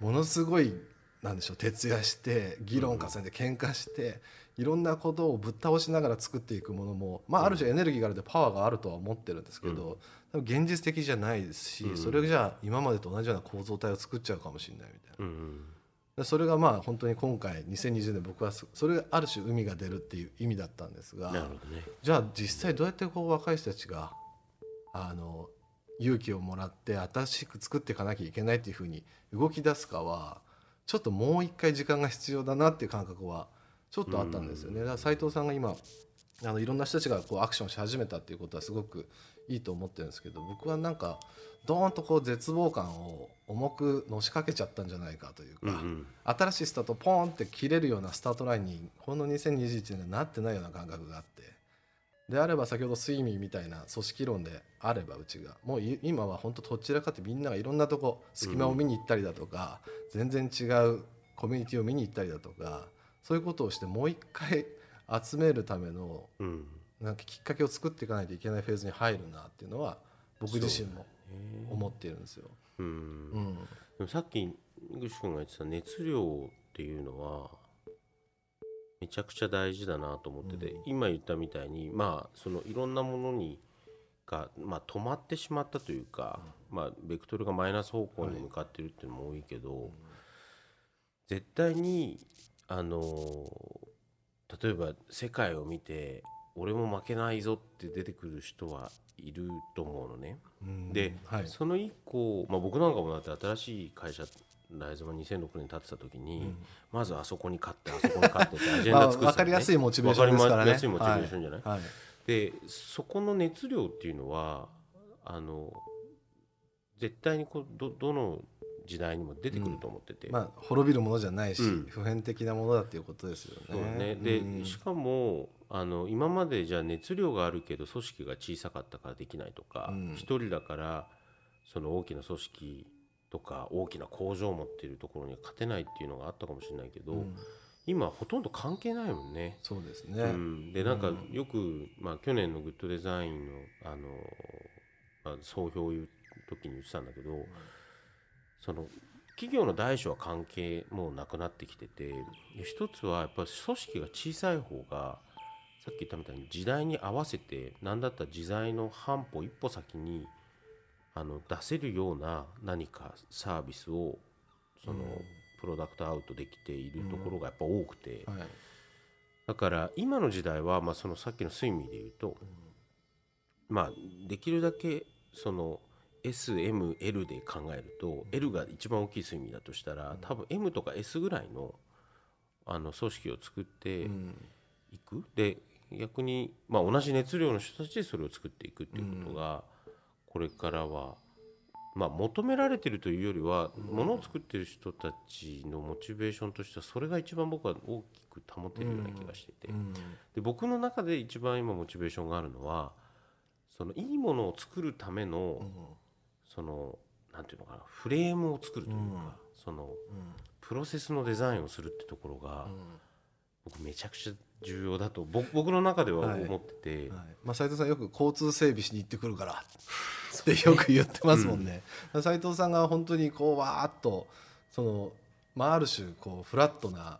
ものすごいなんでしょう徹夜して議論重ねて喧嘩していろんなことをぶっ倒しながら作っていくものも、まあ、ある種エネルギーがあるでパワーがあるとは思ってるんですけど、現実的じゃないですし、それじゃあ今までと同じような構造体を作っちゃうかもしれないみたいな。うんでそれがまあ本当に今回2020年僕はそそれがある種海が出るっていう意味だったんですがなるほどねじゃあ実際どうやってこう若い人たちがあの勇気をもらって新しく作っていかなきゃいけないっていうふうに動き出すかはちょっともう一回時間が必要だなっていう感覚はちょっとあったんですよね。だから斉藤さんが今あのいろんな人たちがこうアクションし始めたっていうことはすごくいいと思ってるんですけど僕はなんかドーンとこう絶望感を重くのしかけちゃったんじゃないかというか、うんうん。新しいスタートポーンって切れるようなスタートラインにこの2021年でなってないような感覚があって。であれば先ほど睡眠みたいな組織論であればうちが。もうい今は本当どちらかってみんながいろんなとこ隙間を見に行ったりだとか、全然違うコミュニティを見に行ったりだとかそういうことをしてもう一回集めるためのうんなんかきっかけを作っていかないといけないフェーズに入るなっていうのは僕自身も思っているんですよ。うん。うん。でもさっき井口君が言ってた熱量っていうのはめちゃくちゃ大事だなと思ってて、今言ったみたいにまあそのいろんなものにが、まあ、止まってしまったというか、まあ、ベクトルがマイナス方向に向かってるっていうのも多いけど、絶対にあの例えば世界を見て俺も負けないぞって出てくる人はいると思うのね。うん。で、はい。その以降、まあ、僕なんかもだって新しい会社ライズマ2006年立ってた時に、まずあそこに勝ってあそこに勝ってってアジェンまあ、ダ作ってたのね。分かりやすいモチベーションですからね。わかりやすいモチベーションじゃない、はい。はい。でそこの熱量っていうのはあの絶対にこうどどの時代にも出てくると思ってて、まあ、滅びるものじゃないし、うん。普遍的なものだっていうことですよね。そうね。で、うん。しかもあの今までじゃあ熱量があるけど組織が小さかったからできないとかうん一、人だからその大きな組織とか大きな工場を持っているところには勝てないっていうのがあったかもしれないけど、うん今ほとんど関係ないもんね。そうですね。うん、でなんかうんよく、まあ、去年のグッドデザインのあの、まあ、総評を言う時に言ってたんだけど、その企業の大小は関係もうなくなってきててで一つはやっぱり組織が小さい方がさっき言ったみたいに時代に合わせて何だったら時代の半歩一歩先にあの出せるような何かサービスをその、プロダクトアウトできているところがやっぱ多くて。はい。だから今の時代は、まあ、そのさっきの睡眠で言うと、まあできるだけその SML で考えると L が一番大きい睡眠だとしたら多分 M とか S ぐらいのあの組織を作ってうん。いく、で逆に、まあ、同じ熱量の人たちでそれを作っていくっていうことがこれからは、まあ、求められてるというよりはものを作ってる人たちのモチベーションとしてはそれが一番僕は大きく保てるような気がしてて。うん。で僕の中で一番今モチベーションがあるのはそのいいものを作るための、そのなんていうのかなフレームを作るというか、そのプロセスのデザインをするってところが、僕めちゃくちゃ重要だと僕僕の中でははい。思ってて、はい。まあ、斉藤さんよく交通整備しに行ってくるから。(laughs) ってよく言ってますもんね。斉藤さんが本当にこうわーっとその、まあ、ある種こうフラットな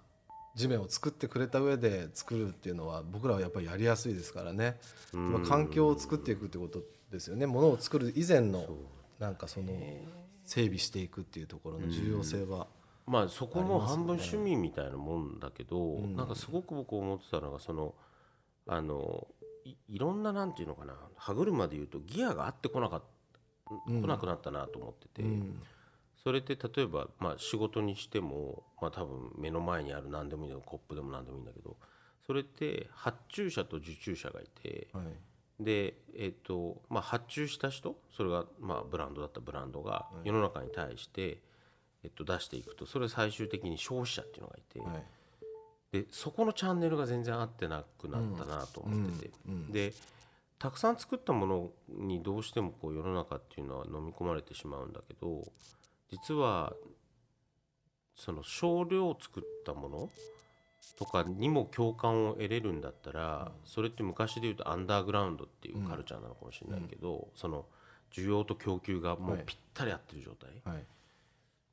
地面を作ってくれた上で作るっていうのは僕らはやっぱりやりやすいですからね、うん。まあ、環境を作っていくってことですよね。ものを作る以前のなんかその整備していくっていうところの重要性は、まあそこも半分趣味みたいなもんだけど、んなんかすごく僕思ってたのがそのあのいいろんななんていうのかな歯車で言うとギアが合ってこなかっうん。来なくなったなと思ってて、うん。それって例えば、まあ、仕事にしても、まあ、多分目の前にある何でもいいんだけどコップでも何でもいいんだけどそれって発注者と受注者がいてはい。で、えっとまあ、発注した人それが、まあ、ブランドだったブランドが世の中に対して、えっと、出していくとそれ最終的に消費者っていうのがいて、はい。でそこのチャンネルが全然合ってなくなったなと思ってて、うんうんでたくさん作ったものにどうしてもこう世の中っていうのは飲み込まれてしまうんだけど実はその少量作ったものとかにも共感を得れるんだったら、それって昔で言うとアンダーグラウンドっていうカルチャーなのかもしれないけど、その需要と供給がもうぴったり合ってる状態、はい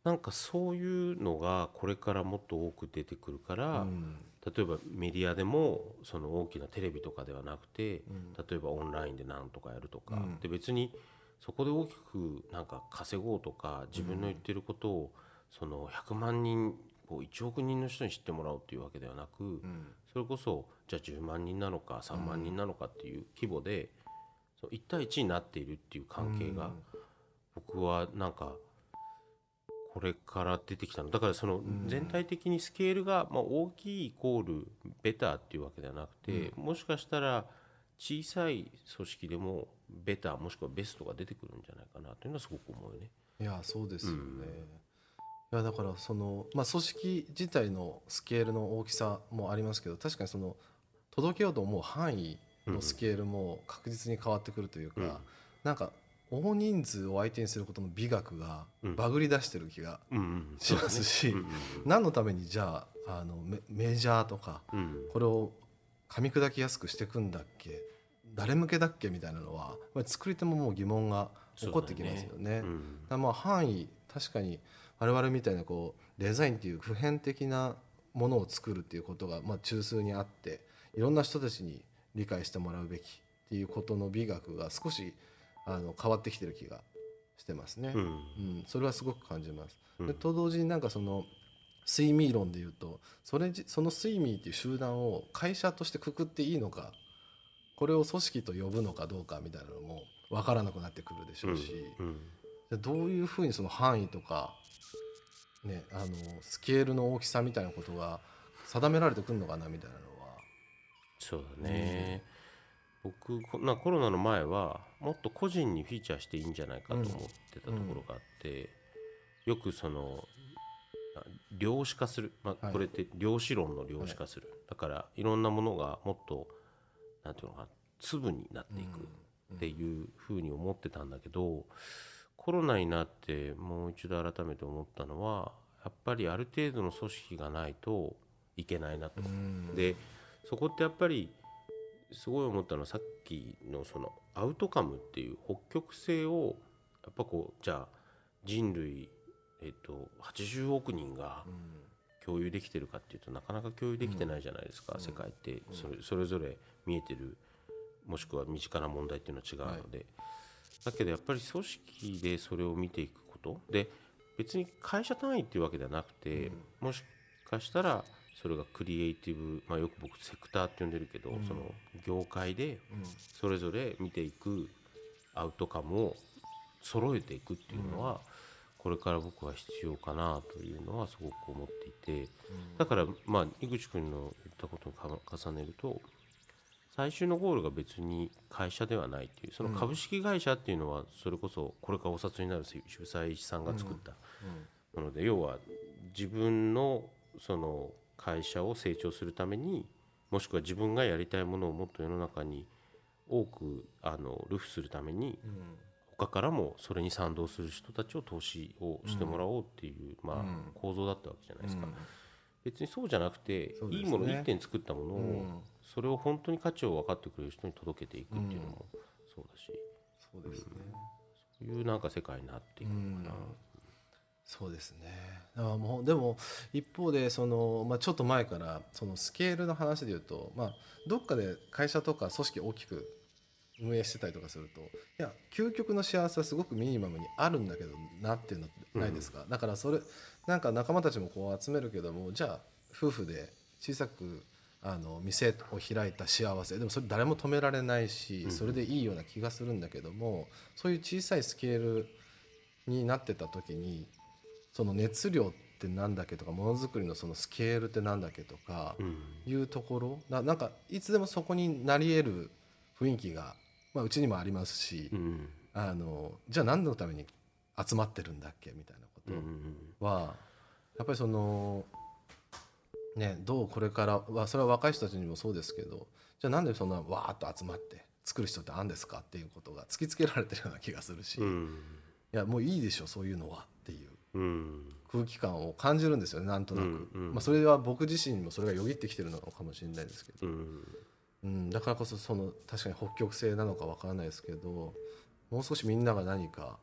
なんかそういうのがこれからもっと多く出てくるから、うん。例えばメディアでもその大きなテレビとかではなくて、例えばオンラインで何とかやるとか、うん。で別にそこで大きくなんか稼ごうとか自分の言ってることをその100万人こう1億人の人に知ってもらおうっていうわけではなく、うん。それこそじゃあ10万人なのか3万人なのかっていう規模で、そう1対1になっているっていう関係が、僕はなんかこれから出てきたの。だからその全体的にスケールがまあ大きいイコールベターっていうわけではなくて、もしかしたら小さい組織でもベターもしくはベストが出てくるんじゃないかなというのはすごく思うよね。いやそうですよね、いやだからその、まあ、組織自体のスケールの大きさもありますけど確かにその届けようと思う範囲のスケールも確実に変わってくるというか、うん。なんか大人数を相手にすることの美学がうん。バグり出してる気がしますし、うん何のためにじゃああのメメジャーとかこれを噛み砕きやすくしていくんだっけ誰向けだっけみたいなのはまあ作り手ももう疑問が起こってきますよね。うん。だからまあ範囲確かに我々みたいなこうデザインっていう普遍的なものを作るっていうことがまあ中枢にあっていろんな人たちに理解してもらうべきっていうことの美学が少しあの変わってきてる気がしてますね。うんうん、それはすごく感じます。うんでと同時になんかその睡眠論でいうとそれじその睡眠っていう集団を会社としてくくっていいのかこれを組織と呼ぶのかどうかみたいなのも分からなくなってくるでしょうし、うんでどういうふうにその範囲とか、ね、あのスケールの大きさみたいなことが定められてくるのかなみたいなのは。そうだね、僕こなコロナの前はもっと個人にフィーチャーしていいんじゃないかと思ってたところがあって、よくそのあ量子化する、まあ、はい。これって量子論の量子化する、だからいろんなものがもっとなんていうのかな粒になっていくっていうふうに思ってたんだけど、コロナになってもう一度改めて思ったのはやっぱりある程度の組織がないといけないなと。うん。でそこってやっぱりすごい思ったのはさっきのそのアウトカムっていう北極星をやっぱこうじゃあ人類、えっと、80億人が共有できてるかっていうとなかなか共有できてないじゃないですか、世界って。それそれぞれ見えてるもしくは身近な問題っていうのは違うので、だけどやっぱり組織でそれを見ていくこと。で別に会社単位っていうわけではなくて、もしかしたらそれがクリエイティブ、まあ、よく僕セクターって呼んでるけど、その業界でそれぞれ見ていくアウトカムを揃えていくっていうのは、これから僕は必要かなというのはすごく思っていて、だからまあ井口君の言ったことをか重ねると最終のゴールが別に会社ではないっていうその株式会社っていうのはそれこそこれからお札になる主催者さんが作ったもので要は自分のその会社を成長するためにもしくは自分がやりたいものをもっと世の中に多くあのルフするために他からもそれに賛同する人たちを投資をしてもらおうっていう、まあ、構造だったわけじゃないですか。別にそうじゃなくて、ね。いいもの1点作ったものを、うん。それを本当に価値を分かってくれる人に届けていくっていうのもそうだし、そうですね、そういうなんか世界になっていくのかな。そうですね。だからもうでも一方でその、まあ、ちょっと前からそのスケールの話で言うと、まあ、どっかで会社とか組織を大きく運営してたりとかするといや究極の幸せはすごくミニマムにあるんだけどなっていうのないですか、だからそれなんか仲間たちもこう集めるけどもじゃあ夫婦で小さくあの店を開いた幸せ。でもそれ誰も止められないしそれでいいような気がするんだけどもそういう小さいスケールになってた時にその熱量ってなんだっけとかものづくりのそのスケールってなんだっけとかうん。いうところななんかいつでもそこになり得る雰囲気が、まあ、うちにもありますし、うん。あのじゃあ何のために集まってるんだっけみたいなことは、やっぱりそのねどうこれからはそれは若い人たちにもそうですけどじゃあなんでそんなわーっと集まって作る人ってあるんですかっていうことが突きつけられてるような気がするし、いうん。やもういいでしょそういうのは空気感を感じるんですよねなんとなく、うんうん。まあ、それは僕自身にもそれがよぎってきてるのかもしれないですけど、うん。うん、だからこそその確かに北極星なのかわからないですけどもう少しみんなが何か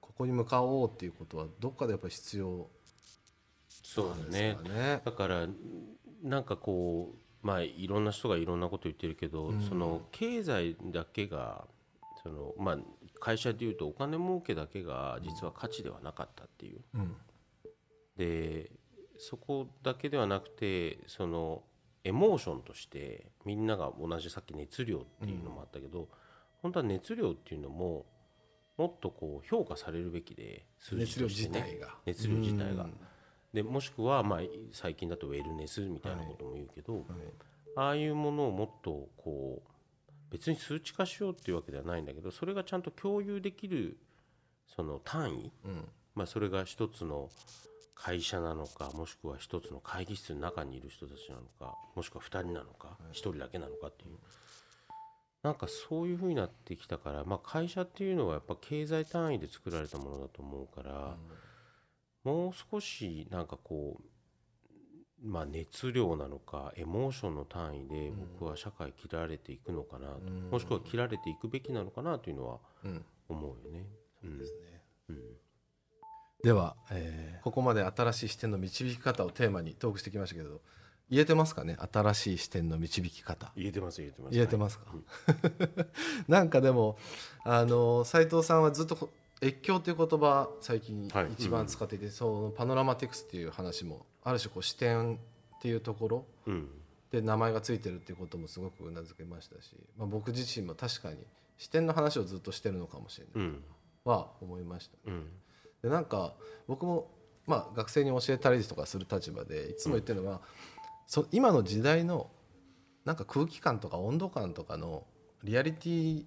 ここに向かおうっていうことはどっかでやっぱり必要そうだなんね。ですかね。だからなんかこうまあいろんな人がいろんなこと言ってるけど、うん。その経済だけがそのまあ会社でいうとお金儲けだけが実は価値ではなかったっていう。うん。でそこだけではなくてそのエモーションとしてみんなが同じさっき熱量っていうのもあったけど、本当は熱量っていうのももっとこう評価されるべきで数字熱量としてね。自体が。熱量自体が。うん。でもしくはまあ最近だとウェルネスみたいなことも言うけど、はい。ああいうものをもっとこう別に数値化しようっていうわけではないんだけどそれがちゃんと共有できるその単位、うん。まあ、それが一つの会社なのかもしくは一つの会議室の中にいる人たちなのかもしくは2人なのか1人だけなのかっていう。なんかそういうふうになってきたから、まあ、会社っていうのはやっぱ経済単位で作られたものだと思うから、もう少しなんかこう、まあ、熱量なのかエモーションの単位で僕は社会切られていくのかなと、うん。もしくは切られていくべきなのかなというのはうん。思うよね。うんですね。うん。では、えーここまで新しい視点の導き方をテーマにトークしてきましたけど言えてますかね？新しい視点の導き方。言えてます言えてます。言えてますか、(laughs) なんかでもあの斉藤さんはずっとこ越境という言葉最近はい。一番使っていて、そのパノラマティクスっていう話もある種こう視点っていうところうんで名前がついてるっていうこともすごくうなずけましたし、まあ、僕自身も確かに視点の話をずっとしてるのかもしれないうんは思いました。うんでなんか僕も、まあ、学生に教えたりとかする立場でいつも言ってるのは、そ今の時代のなんか空気感とか温度感とかのリアリティ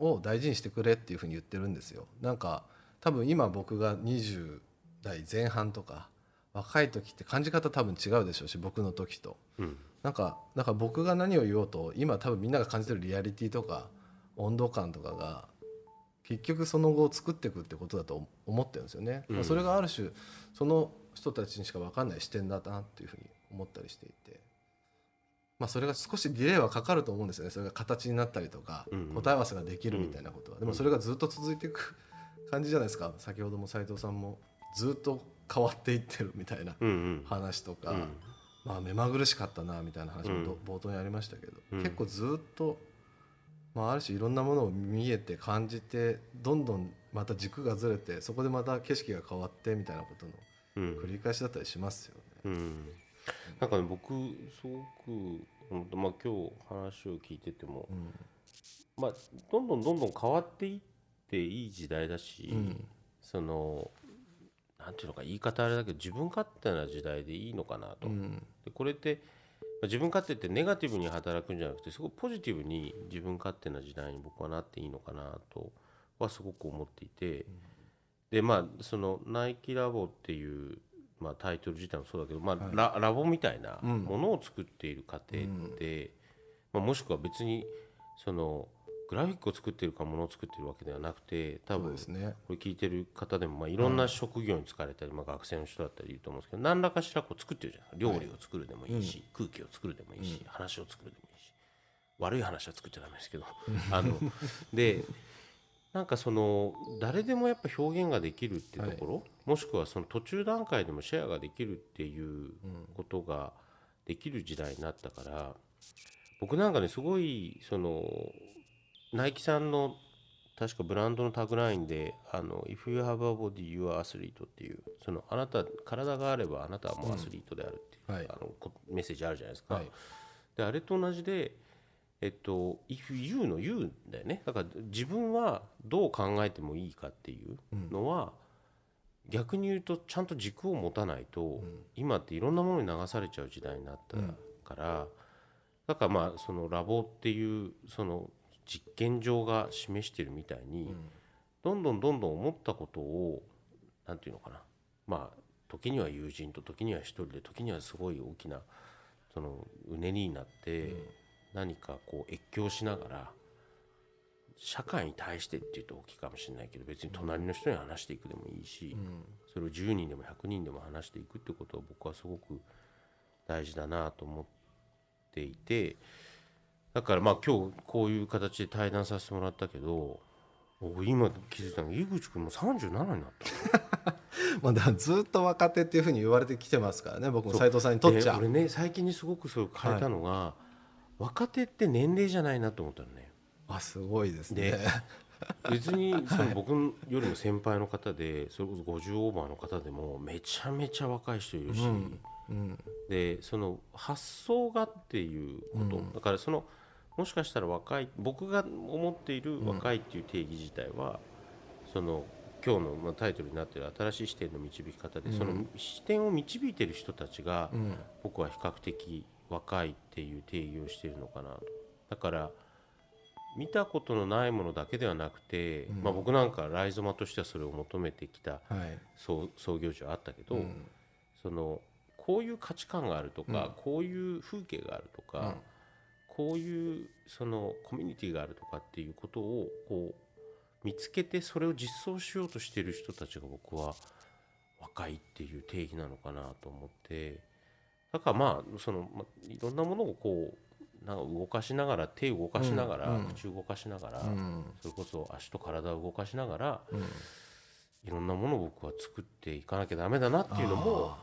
を大事にしてくれっていうふうに言ってるんですよ。なんか多分今僕が20代前半とか若い時って感じ方多分違うでしょうし僕の時と。うん。なんかなんか僕が何を言おうと今多分みんなが感じてるリアリティとか温度感とかが結局その後を作っていくってことだと思ってるんですよね、うん。まあそれがある種その人たちにしか分かんない視点だなっていうふうに思ったりしていて、まあ、それが少しディレイはかかると思うんですよね。それが形になったりとかうんうん。答え合わせができるみたいなことは、でもそれがずっと続いていく感じじゃないですか。先ほども斉藤さんもずっと変わっていってるみたいなうんうん。話とか。うん。まあ、目まぐるしかったなみたいな話も冒頭にありましたけど、うん。結構ずっと、まあ、ある種いろんなものを見えて感じてどんどんまた軸がずれてそこでまた景色が変わってみたいなことのうん。繰り返しだったりしますよね。うん。なんかね僕すごく本当まあ今日話を聞いててもうん。まあどんどんどんどん変わっていっていい時代だし、うん。そのなんていうのか言い方あれだけど自分勝手な時代でいいのかなと、うん。でこれってまあ自分勝手ってネガティブに働くんじゃなくてすごくポジティブに自分勝手な時代に僕はなっていいのかなとはすごく思っていて、でまあそのナイキラボっていう、まあ、タイトル自体もそうだけど、まあはい。ララボみたいなうん。ものを作っている過程って、まあ、もしくは別にそのグラフィックを作ってるかものを作ってるわけではなくて多分ですね。これ聞いてる方でも、まあ、いろんな職業に就かれたり、まあ、学生の人だったりいると思うんですけど何らかしらこう作ってるじゃない料理を作るでもいいし、空気を作るでもいいし、話を作るでもいいし悪い話は作っちゃダメですけど。(laughs) あのでなんかその誰でもやっぱ表現ができるっていうところ、もしくはその途中段階でもシェアができるっていうことができる時代になったから僕なんかねすごいそのナイキさんの確かブランドのタグラインで「あの If you have a body, you are athlete」っていうそのあなた体があればあなたはもうアスリートであるっていう、はい。あのこメッセージあるじゃないですか。はい。であれと同じでえっと「if you」の「you」だよね。だから自分はどう考えてもいいかっていうのは、逆に言うとちゃんと軸を持たないと、今っていろんなものに流されちゃう時代になったから、だからまあそのラボっていうその実験場が示してるみたいに、どんどんどんどん思ったことをなんていうのかな。まあ時には友人と時には一人で時にはすごい大きなそのうねりになって、何かこう越境しながら社会に対してっていうと大きいかもしれないけど別に隣の人に話していくでもいいし、それを10人でも100人でも話していくってことは僕はすごく大事だなと思っていてだからまあ今日こういう形で対談させてもらったけど僕今気づいたのが井口君も37になった。(laughs) まあ、だずっと若手っていうふうに言われてきてますからね僕も斉藤さんにとっちゃ。で俺ね最近にすごくそれを変えたのが、若手って年齢じゃないなと思ったのね。あすごいですでね (laughs) 別にその僕よりも先輩の方でそれこそ50オーバーの方でもめちゃめちゃ若い人いるし、うんでその発想がっていうこと、だからそのもしかしたら若い僕が思っている若いっていう定義自体は、その今日のまあタイトルになっている新しい視点の導き方で、その視点を導いている人たちが、ん。僕は比較的若いっていう定義をしているのかなと。だから見たことのないものだけではなくて、まあ、僕なんかライゾマとしてはそれを求めてきたはい。創創業時はあったけど、そのこういう価値観があるとか、こういう風景があるとか、こういうそのコミュニティがあるとかっていうことをこう見つけてそれを実装しようとしている人たちが僕は若いっていう定義なのかなと思って。だからまあその、まあ、いろんなものをこうなんか動かしながら手を動かしながら、うん。うん口動かしながら、ん。それこそ足と体を動かしながら、いろんなものを僕は作っていかなきゃダメだなっていうのも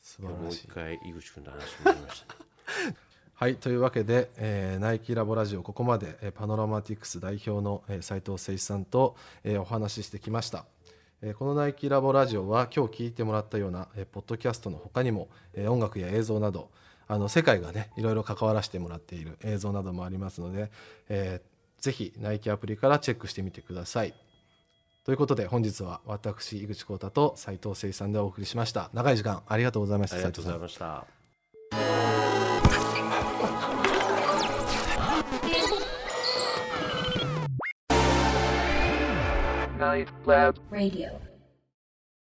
素もう晴らしい。一回井口君と話してみました。ね。(laughs) はいというわけで、えーナイキラボラジオここまで、えーパノラマティクス代表の、えー斉藤誠一さんと、えーお話ししてきました、えーこのナイキラボラジオは今日聞いてもらったような、えーポッドキャストの他にも、えー音楽や映像などあの世界がねいろいろ関わらせてもらっている映像などもありますので、えーぜひナイキアプリからチェックしてみてください。ということで本日は私井口浩太と斉藤誠一さんでお送りしました。長い時間ありがとうございましたありがとうございました。Night Lab Radio.